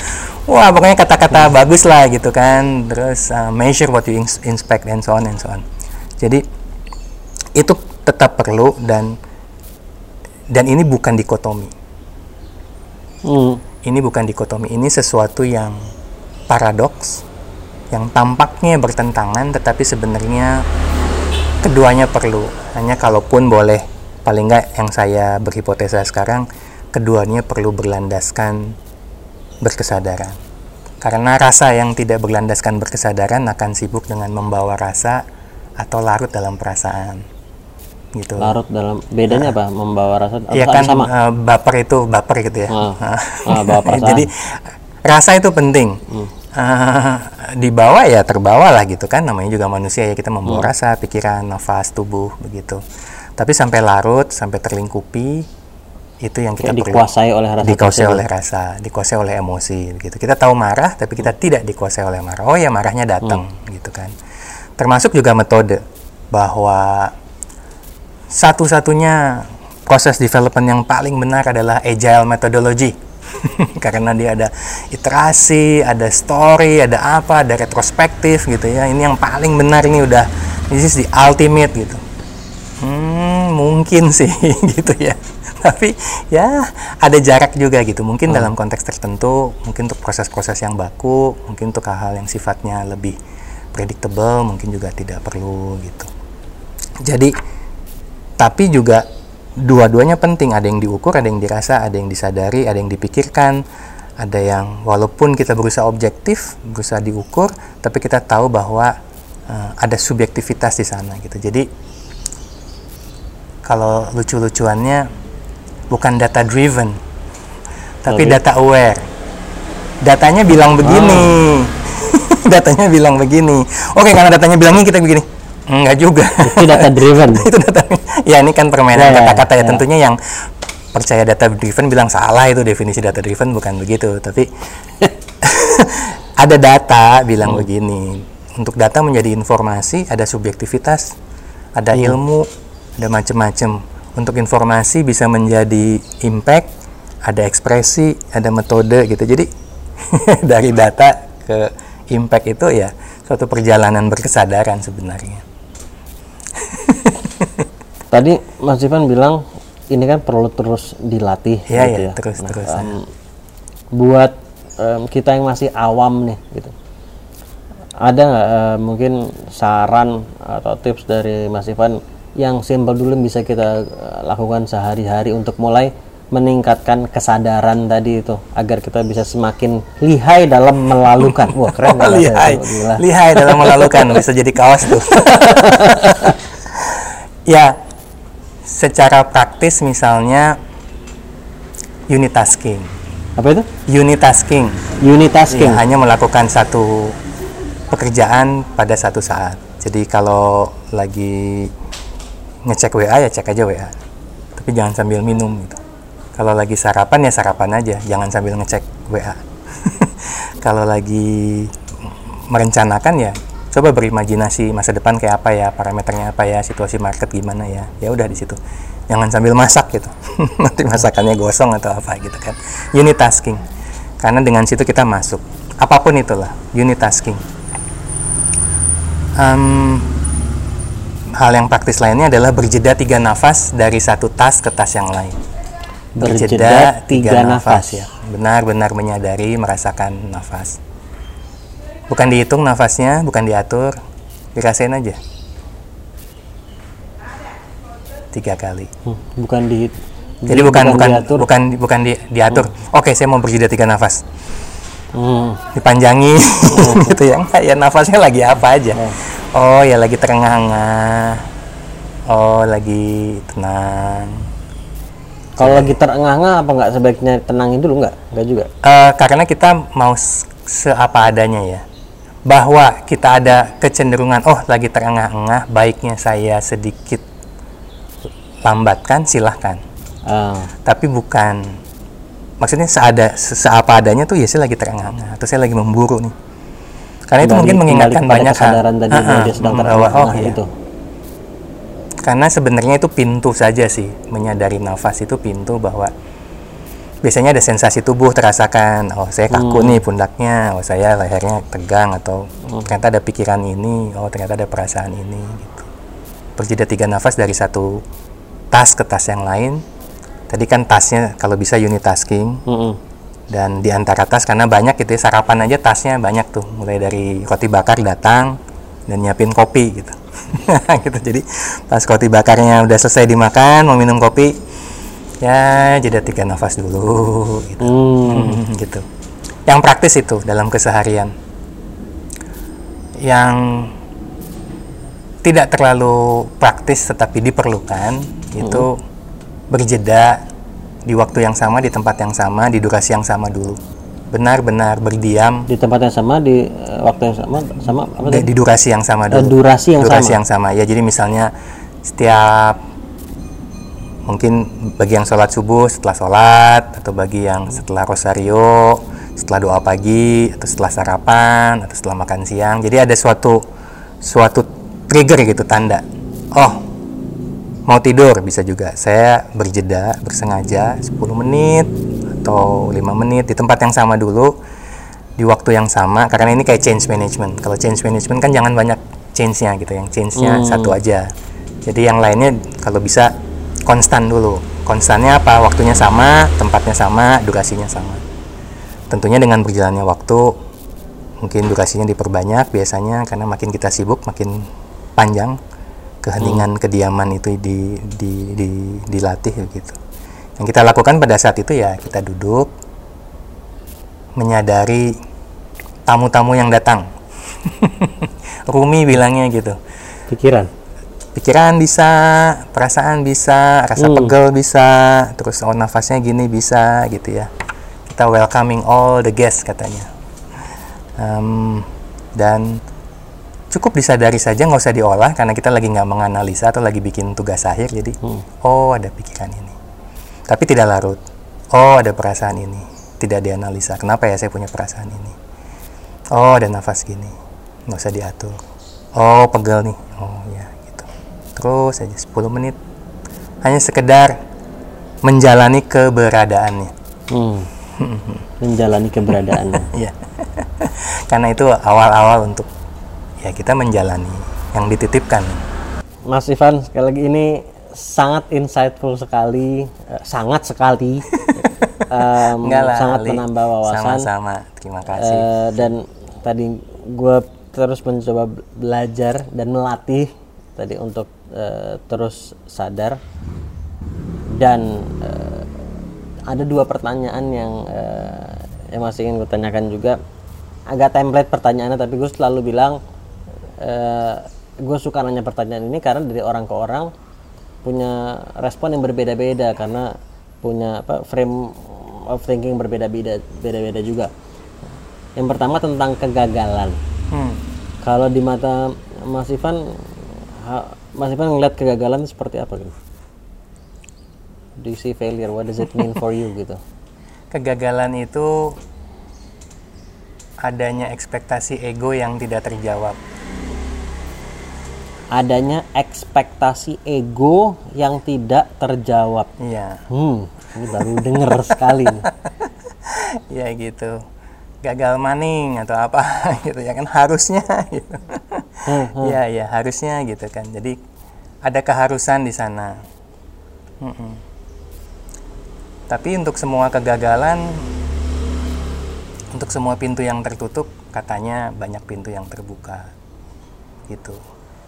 wah pokoknya kata-kata bagus lah gitu kan terus uh, measure what you ins- inspect and so on and so on jadi itu tetap perlu dan dan ini bukan dikotomi Hmm. Ini bukan dikotomi ini sesuatu yang paradoks yang tampaknya bertentangan tetapi sebenarnya keduanya perlu. Hanya kalaupun boleh paling nggak yang saya berhipotesa sekarang keduanya perlu berlandaskan berkesadaran. Karena rasa yang tidak berlandaskan berkesadaran akan sibuk dengan membawa rasa atau larut dalam perasaan gitu Larut dalam bedanya apa? Membawa rasa atau Iya kan sama? eh, baper itu baper gitu ya. Ah. Ah. Ah, bawa. Hmm. Jadi rasa itu penting. Eh, dibawa ya terbawa lah gitu kan namanya juga manusia ya kita Hmm. membawa rasa, pikiran, nafas, tubuh begitu. Tapi sampai larut, sampai terlingkupi itu yang kita perlu dikuasai oleh rasa dikuasai tersebut. oleh rasa, dikuasai oleh emosi gitu. Kita tahu marah tapi kita tidak dikuasai oleh marah. Oh ya marahnya datang Hmm. gitu kan. Termasuk juga metode bahwa satu-satunya proses development yang paling benar adalah agile methodology. Karena dia ada iterasi, ada story, ada apa, ada retrospektif gitu ya. Ini yang paling benar ini udah this is the ultimate gitu. Hmm, mungkin sih gitu ya. Tapi ya ada jarak juga gitu. Mungkin dalam konteks tertentu, mungkin untuk proses-proses yang baku, mungkin untuk hal-hal yang sifatnya lebih predictable, mungkin juga tidak perlu gitu. Jadi tapi juga dua-duanya penting. Ada yang diukur ada yang dirasa ada yang disadari ada yang dipikirkan. Ada yang walaupun kita berusaha objektif berusaha diukur tapi kita tahu bahwa eh, ada subjektivitas di sana gitu. Jadi kalau lucu-lucuannya bukan data driven tapi Tapi? data aware datanya bilang begini. Datanya bilang begini. Oke karena datanya bilangnya kita begini enggak juga Itu data driven. itu data ya ini kan permainan Ya, ya, kata-kata ya, ya. tentunya yang percaya data driven bilang salah itu definisi data driven bukan begitu tapi ada data bilang Hmm. begini untuk data menjadi informasi ada subjektivitas ada Hmm. ilmu ada macam-macam untuk informasi bisa menjadi impact ada ekspresi ada metode gitu jadi dari data ke impact itu ya suatu perjalanan berkesadaran sebenarnya tadi Mas Ivan bilang ini kan perlu terus dilatih Iya, gitu iya, ya. terus- Nah, terus, em, buat em, kita yang masih awam nih gitu ada nggak eh, mungkin saran atau tips dari Mas Ivan yang simpel dulu bisa kita eh, lakukan sehari-hari untuk mulai meningkatkan kesadaran tadi itu agar kita bisa semakin lihai dalam melalukan wah keren bahasa lihai? Gila. lihai dalam melalukan bisa jadi kaos tuh ya secara praktis misalnya unit tasking apa itu unit tasking unit tasking Ya, hanya melakukan satu pekerjaan pada satu saat. Jadi kalau lagi ngecek WA ya cek aja WA. Tapi jangan sambil minum gitu. Kalau lagi sarapan ya sarapan aja, jangan sambil ngecek WA. kalau lagi merencanakan ya coba berimajinasi masa depan kayak apa ya, parameternya apa ya, situasi market gimana ya. Ya udah di situ. Jangan sambil masak gitu. Nanti masakannya gosong atau apa gitu kan. Unit tasking. Karena dengan situ kita masuk. Apa pun itulah, unit tasking. Em, hal yang praktis lainnya adalah berjeda tiga nafas dari satu tas ke tas yang lain. Berjeda tiga nafas. ya. Benar-benar menyadari, merasakan nafas. Bukan dihitung nafasnya, bukan diatur, dirasain aja. Tiga kali. Hmm, bukan di Jadi bukan bukan diatur. bukan bukan di, diatur. Oke, saya mau berjeda tiga nafas. Hmm, Dipanjangi gitu ya. Enggak, ya nafasnya lagi apa aja. Oh, ya lagi terengah-engah. Oh, lagi tenang. Kalau lagi terengah-engah apa nggak sebaiknya tenangin dulu nggak? Nggak juga. Eh, karena kita mau seapa adanya ya. Bahwa kita ada kecenderungan, oh lagi terengah-engah, baiknya saya sedikit lambatkan, silahkan. Ah, Tapi bukan, maksudnya seada, se- seapa adanya tuh ya saya lagi terengah-engah, atau saya lagi memburu nih. Karena itu kembali- mungkin mengingatkan banyak hal. kesadaran tadi ah, dia sedang bahwa, oh, iya. itu. Karena sebenarnya itu pintu saja sih, menyadari nafas itu pintu bahwa biasanya ada sensasi tubuh terasakan, oh saya kaku nih pundaknya, oh saya lehernya tegang atau ternyata ada pikiran ini, oh ternyata ada perasaan ini gitu. Berjeda tiga nafas dari satu tas ke tas yang lain. Tadi kan tasnya kalau bisa unit tasking. Mm-mm. dan di antara tas karena banyak gitu ya, sarapan aja tasnya banyak tuh. Mulai dari roti bakar datang dan nyiapin kopi gitu. Gitu. Jadi pas roti bakarnya udah selesai dimakan mau minum kopi ya jeda tiga nafas dulu gitu. Hmm. gitu. Yang praktis itu dalam keseharian. Yang tidak terlalu praktis tetapi diperlukan itu berjeda di waktu yang sama di tempat yang sama di durasi yang sama dulu. Benar-benar berdiam. Di tempat yang sama, di eh, waktu yang sama, sama apa di, di durasi yang sama Eh, dulu. durasi yang durasi sama. yang sama. Ya jadi misalnya setiap mungkin bagi yang sholat subuh setelah sholat atau bagi yang setelah rosario setelah doa pagi atau setelah sarapan atau setelah makan siang. Jadi ada suatu suatu trigger gitu tanda. Oh mau tidur bisa juga. Saya berjeda bersengaja 10 menit atau lima menit di tempat yang sama dulu di waktu yang sama. Karena ini kayak change management. Kalau change management kan jangan banyak change-nya gitu yang change-nya Hmm. satu aja. Jadi yang lainnya kalau bisa konstan dulu. Konstannya apa? Waktunya sama tempatnya sama durasinya sama. Tentunya dengan berjalannya waktu mungkin durasinya diperbanyak biasanya karena makin kita sibuk makin panjang keheningan kediaman itu di, di, di- dilatih gitu yang kita lakukan pada saat itu ya kita duduk menyadari tamu-tamu yang datang. Rumi bilangnya gitu. Pikiran. Pikiran bisa perasaan bisa rasa Hmm. pegel bisa terus oh nafasnya gini bisa gitu ya. Kita welcoming all the guests katanya. Em, dan cukup disadari saja nggak usah diolah karena kita lagi nggak menganalisa atau lagi bikin tugas akhir jadi Hmm. oh ada pikiran ini. Tapi tidak larut. Oh ada perasaan ini. Tidak dianalisa. Kenapa ya saya punya perasaan ini? Oh ada nafas gini. Nggak usah diatur. Oh pegel nih. Oh terus aja 10 menit hanya sekedar menjalani keberadaannya. Hmm. Menjalani keberadaannya. Iya. Karena itu awal-awal untuk ya kita menjalani yang dititipkan. Mas Ivan sekali lagi ini sangat insightful sekali, eh, sangat sekali, Enggak lah, sangat Ali. menambah wawasan. Sama-sama. Terima kasih. Eh, dan tadi gue terus mencoba belajar dan melatih tadi untuk eh, terus sadar. Dan eh, ada dua pertanyaan yang eh, yang masih ingin gue tanyakan juga. Agak template pertanyaannya tapi gue selalu bilang eh, gue suka nanya pertanyaan ini karena dari orang ke orang punya respon yang berbeda-beda karena punya apa frame of thinking berbeda-beda beda-beda juga. Yang pertama tentang kegagalan. Hmm. kalau di mata Mas Ivan ha- Mas Ivan ngeliat kegagalan seperti apa gitu? Do you see failure? What does it mean for you gitu? Kegagalan itu adanya ekspektasi ego yang tidak terjawab. adanya ekspektasi ego yang tidak terjawab. Iya. hmm ini baru denger sekali nih. ya gitu. Gagal maning atau apa gitu ya kan? Harusnya gitu. Ya ya harusnya gitu kan. Jadi ada keharusan di sana Mm-mm. tapi untuk semua kegagalan untuk semua pintu yang tertutup katanya banyak pintu yang terbuka gitu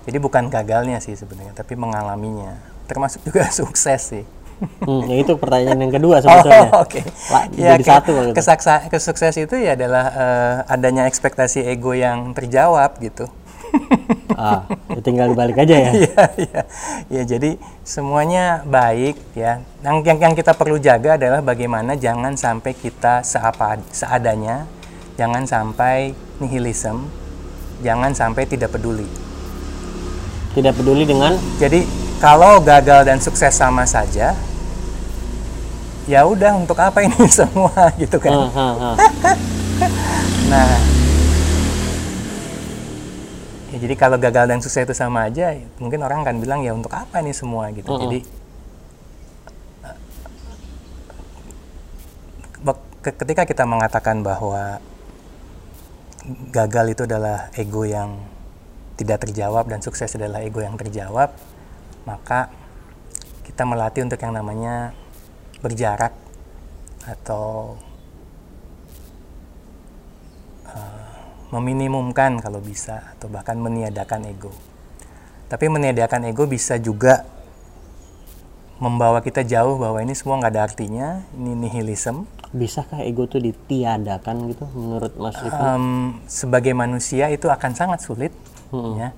jadi bukan gagalnya sih sebenarnya tapi mengalaminya termasuk juga sukses sih Hmm, ya itu pertanyaan yang kedua sebetulnya Oh, oke. Lah, Ya, jadi ke- satu gitu. kesaksa- kesukses itu ya adalah eh, adanya ekspektasi ego yang terjawab gitu. Ah tinggal dibalik aja ya Iya, iya. Ya, jadi semuanya baik ya. Yang, yang yang kita perlu jaga adalah bagaimana jangan sampai kita seapa seadanya, jangan sampai nihilism, jangan sampai tidak peduli. tidak peduli dengan Jadi kalau gagal dan sukses sama saja, ya udah untuk apa ini semua gitu kan? ah, ah, ah. Nah, jadi kalau gagal dan sukses itu sama aja, mungkin orang akan bilang ya untuk apa ini semua gitu. Jadi eh, bak- ke- ketika kita mengatakan bahwa gagal itu adalah ego yang tidak terjawab dan sukses adalah ego yang terjawab, maka kita melatih untuk yang namanya berjarak atau meminimumkan kalau bisa atau bahkan meniadakan ego. Tapi meniadakan ego bisa juga membawa kita jauh bahwa ini semua nggak ada artinya, ini nihilism. bisakah ego itu ditiadakan gitu menurut Mas Ivan Em, sebagai manusia itu akan sangat sulit, Mm-mm. ya.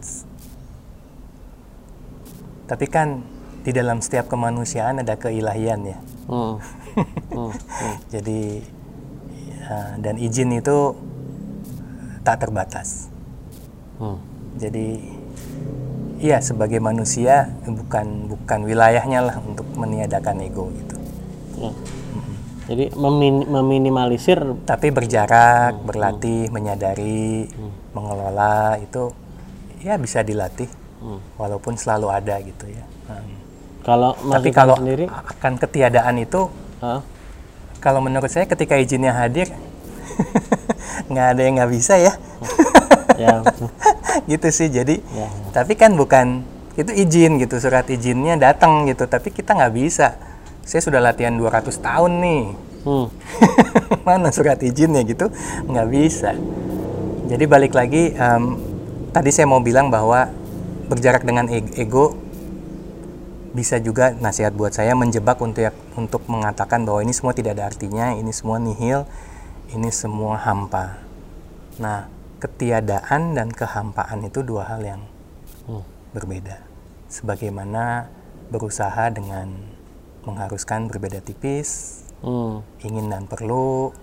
S- tapi kan di dalam setiap kemanusiaan ada keilahian ya. Hmm. Hmm. Hmm. Jadi ya, dan izin itu tak terbatas. Hmm. Jadi iya sebagai manusia bukan bukan wilayahnya lah untuk meniadakan ego gitu. Ya. Jadi memin- meminimalisir Tapi berjarak, berlatih, menyadari, mengelola itu ya bisa dilatih. Walaupun selalu ada gitu ya. Hmm. kalau Tapi kalau sendiri akan ketiadaan itu ah, kalau menurut saya ketika izinnya hadir nggak ada yang nggak bisa ya. ya gitu sih jadi Ya, tapi kan bukan itu izin gitu surat izinnya datang gitu tapi kita nggak bisa. Saya sudah latihan 200 tahun nih. Hmm. mana surat izinnya gitu? Nggak bisa. Jadi balik lagi em, tadi saya mau bilang bahwa berjarak dengan e- ego bisa juga nasihat buat saya menjebak untuk untuk mengatakan bahwa ini semua tidak ada artinya ini semua nihil ini semua hampa nah ketiadaan dan kehampaan itu dua hal yang Hmm. berbeda sebagaimana berusaha dengan mengharuskan berbeda tipis Hmm. ingin dan perlu,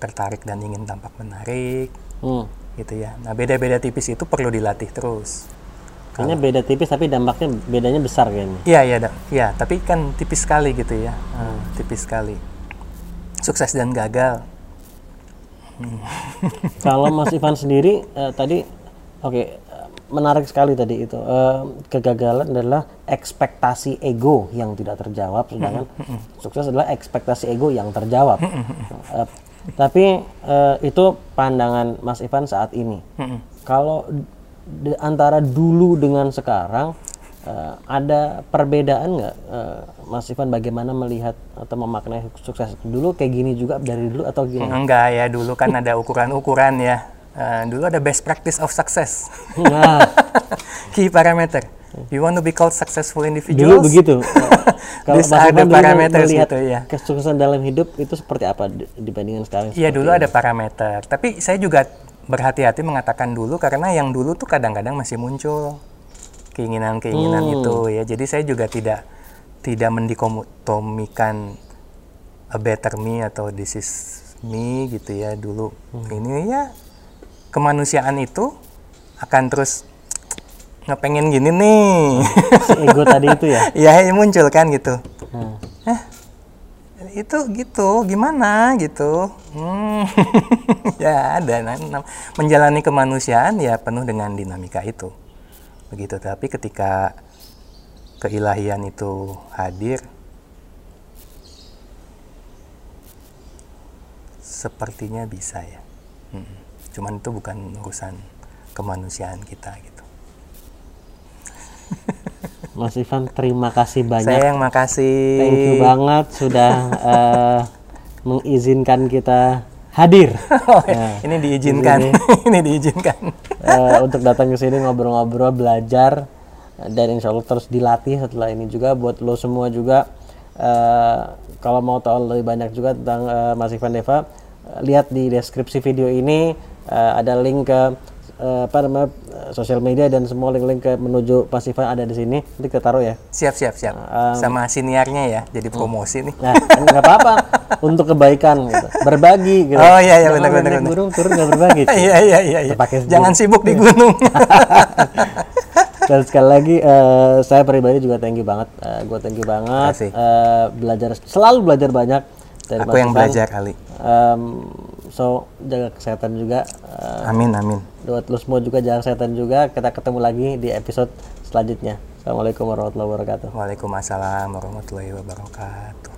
tertarik dan ingin tampak menarik, Hmm. gitu ya. Nah, beda-beda tipis itu perlu dilatih terus. Kayaknya beda tipis tapi dampaknya bedanya besar kayaknya. Iya, iya, iya. Tapi kan tipis sekali gitu ya, Ah, tipis sekali. Sukses dan gagal. Kalau Mas Ivan sendiri eh, tadi oke eh, menarik sekali tadi itu. Eh, kegagalan adalah ekspektasi ego yang tidak terjawab sedangkan sukses adalah ekspektasi ego yang terjawab. Eh, tapi eh, itu pandangan Mas Ivan saat ini. Kalau antara dulu dengan sekarang eh, ada perbedaan nggak eh, Mas Ivan bagaimana melihat atau memaknai sukses dulu kayak gini juga dari dulu atau gimana? Enggak ya, dulu kan ada ukuran-ukuran ya. Eh, dulu ada best practice of success. Nah, Key parameter. You want to be called successful dulu individuals? begitu. Kalau These Mas Ivan dulu melihat gitu, ya. kesuksesan dalam hidup itu seperti apa di- dibandingkan sekarang? Iya dulu ada parameter, tapi saya juga berhati-hati mengatakan dulu karena yang dulu tuh kadang-kadang masih muncul keinginan-keinginan Hmm. itu ya. Jadi saya juga tidak tidak mendikotomikan a better me atau this is me gitu ya dulu. Hmm. Ini ya kemanusiaan itu akan terus ngepengen gini nih. Si ego tadi itu ya. ya muncul kan gitu Nah, itu gitu gimana gitu hmm. ya ada menjalani kemanusiaan ya penuh dengan dinamika itu begitu tapi ketika keilahian itu hadir sepertinya bisa ya Mm. cuman itu bukan urusan kemanusiaan kita gitu Mas Ivan terima kasih banyak. saya yang makasih. Thank you banget sudah eh, mengizinkan kita hadir. Oh, ini diizinkan. ini diizinkan. Eh, untuk datang ke sini ngobrol-ngobrol, belajar dan insya Allah terus dilatih setelah ini juga buat lo semua juga. Eh, kalau mau tahu lebih banyak juga tentang eh, Mas Ivan Deva eh, lihat di deskripsi video ini eh, ada link ke eh, apa namanya sosial media dan semua link-link ke menuju Mas Ivan ada di sini nanti kita taruh ya siap siap siap sama siniarnya ya jadi promosi nih Nah, nggak apa-apa untuk kebaikan gitu. Berbagi gitu. Oh, iya, iya, benar, benar, benar. gunung turun nggak berbagi. iya iya iya iya. Jangan sibuk di gunung Dan sekali lagi eh, saya pribadi juga thank you banget. Eh, gue thank you banget. Eh, belajar selalu belajar banyak dari aku yang belajar kali Em, so jaga kesehatan juga. Eh, amin amin buat lo semua juga jaga kesehatan juga. Kita ketemu lagi di episode selanjutnya. Assalamualaikum warahmatullahi wabarakatuh. Waalaikumsalam warahmatullahi wabarakatuh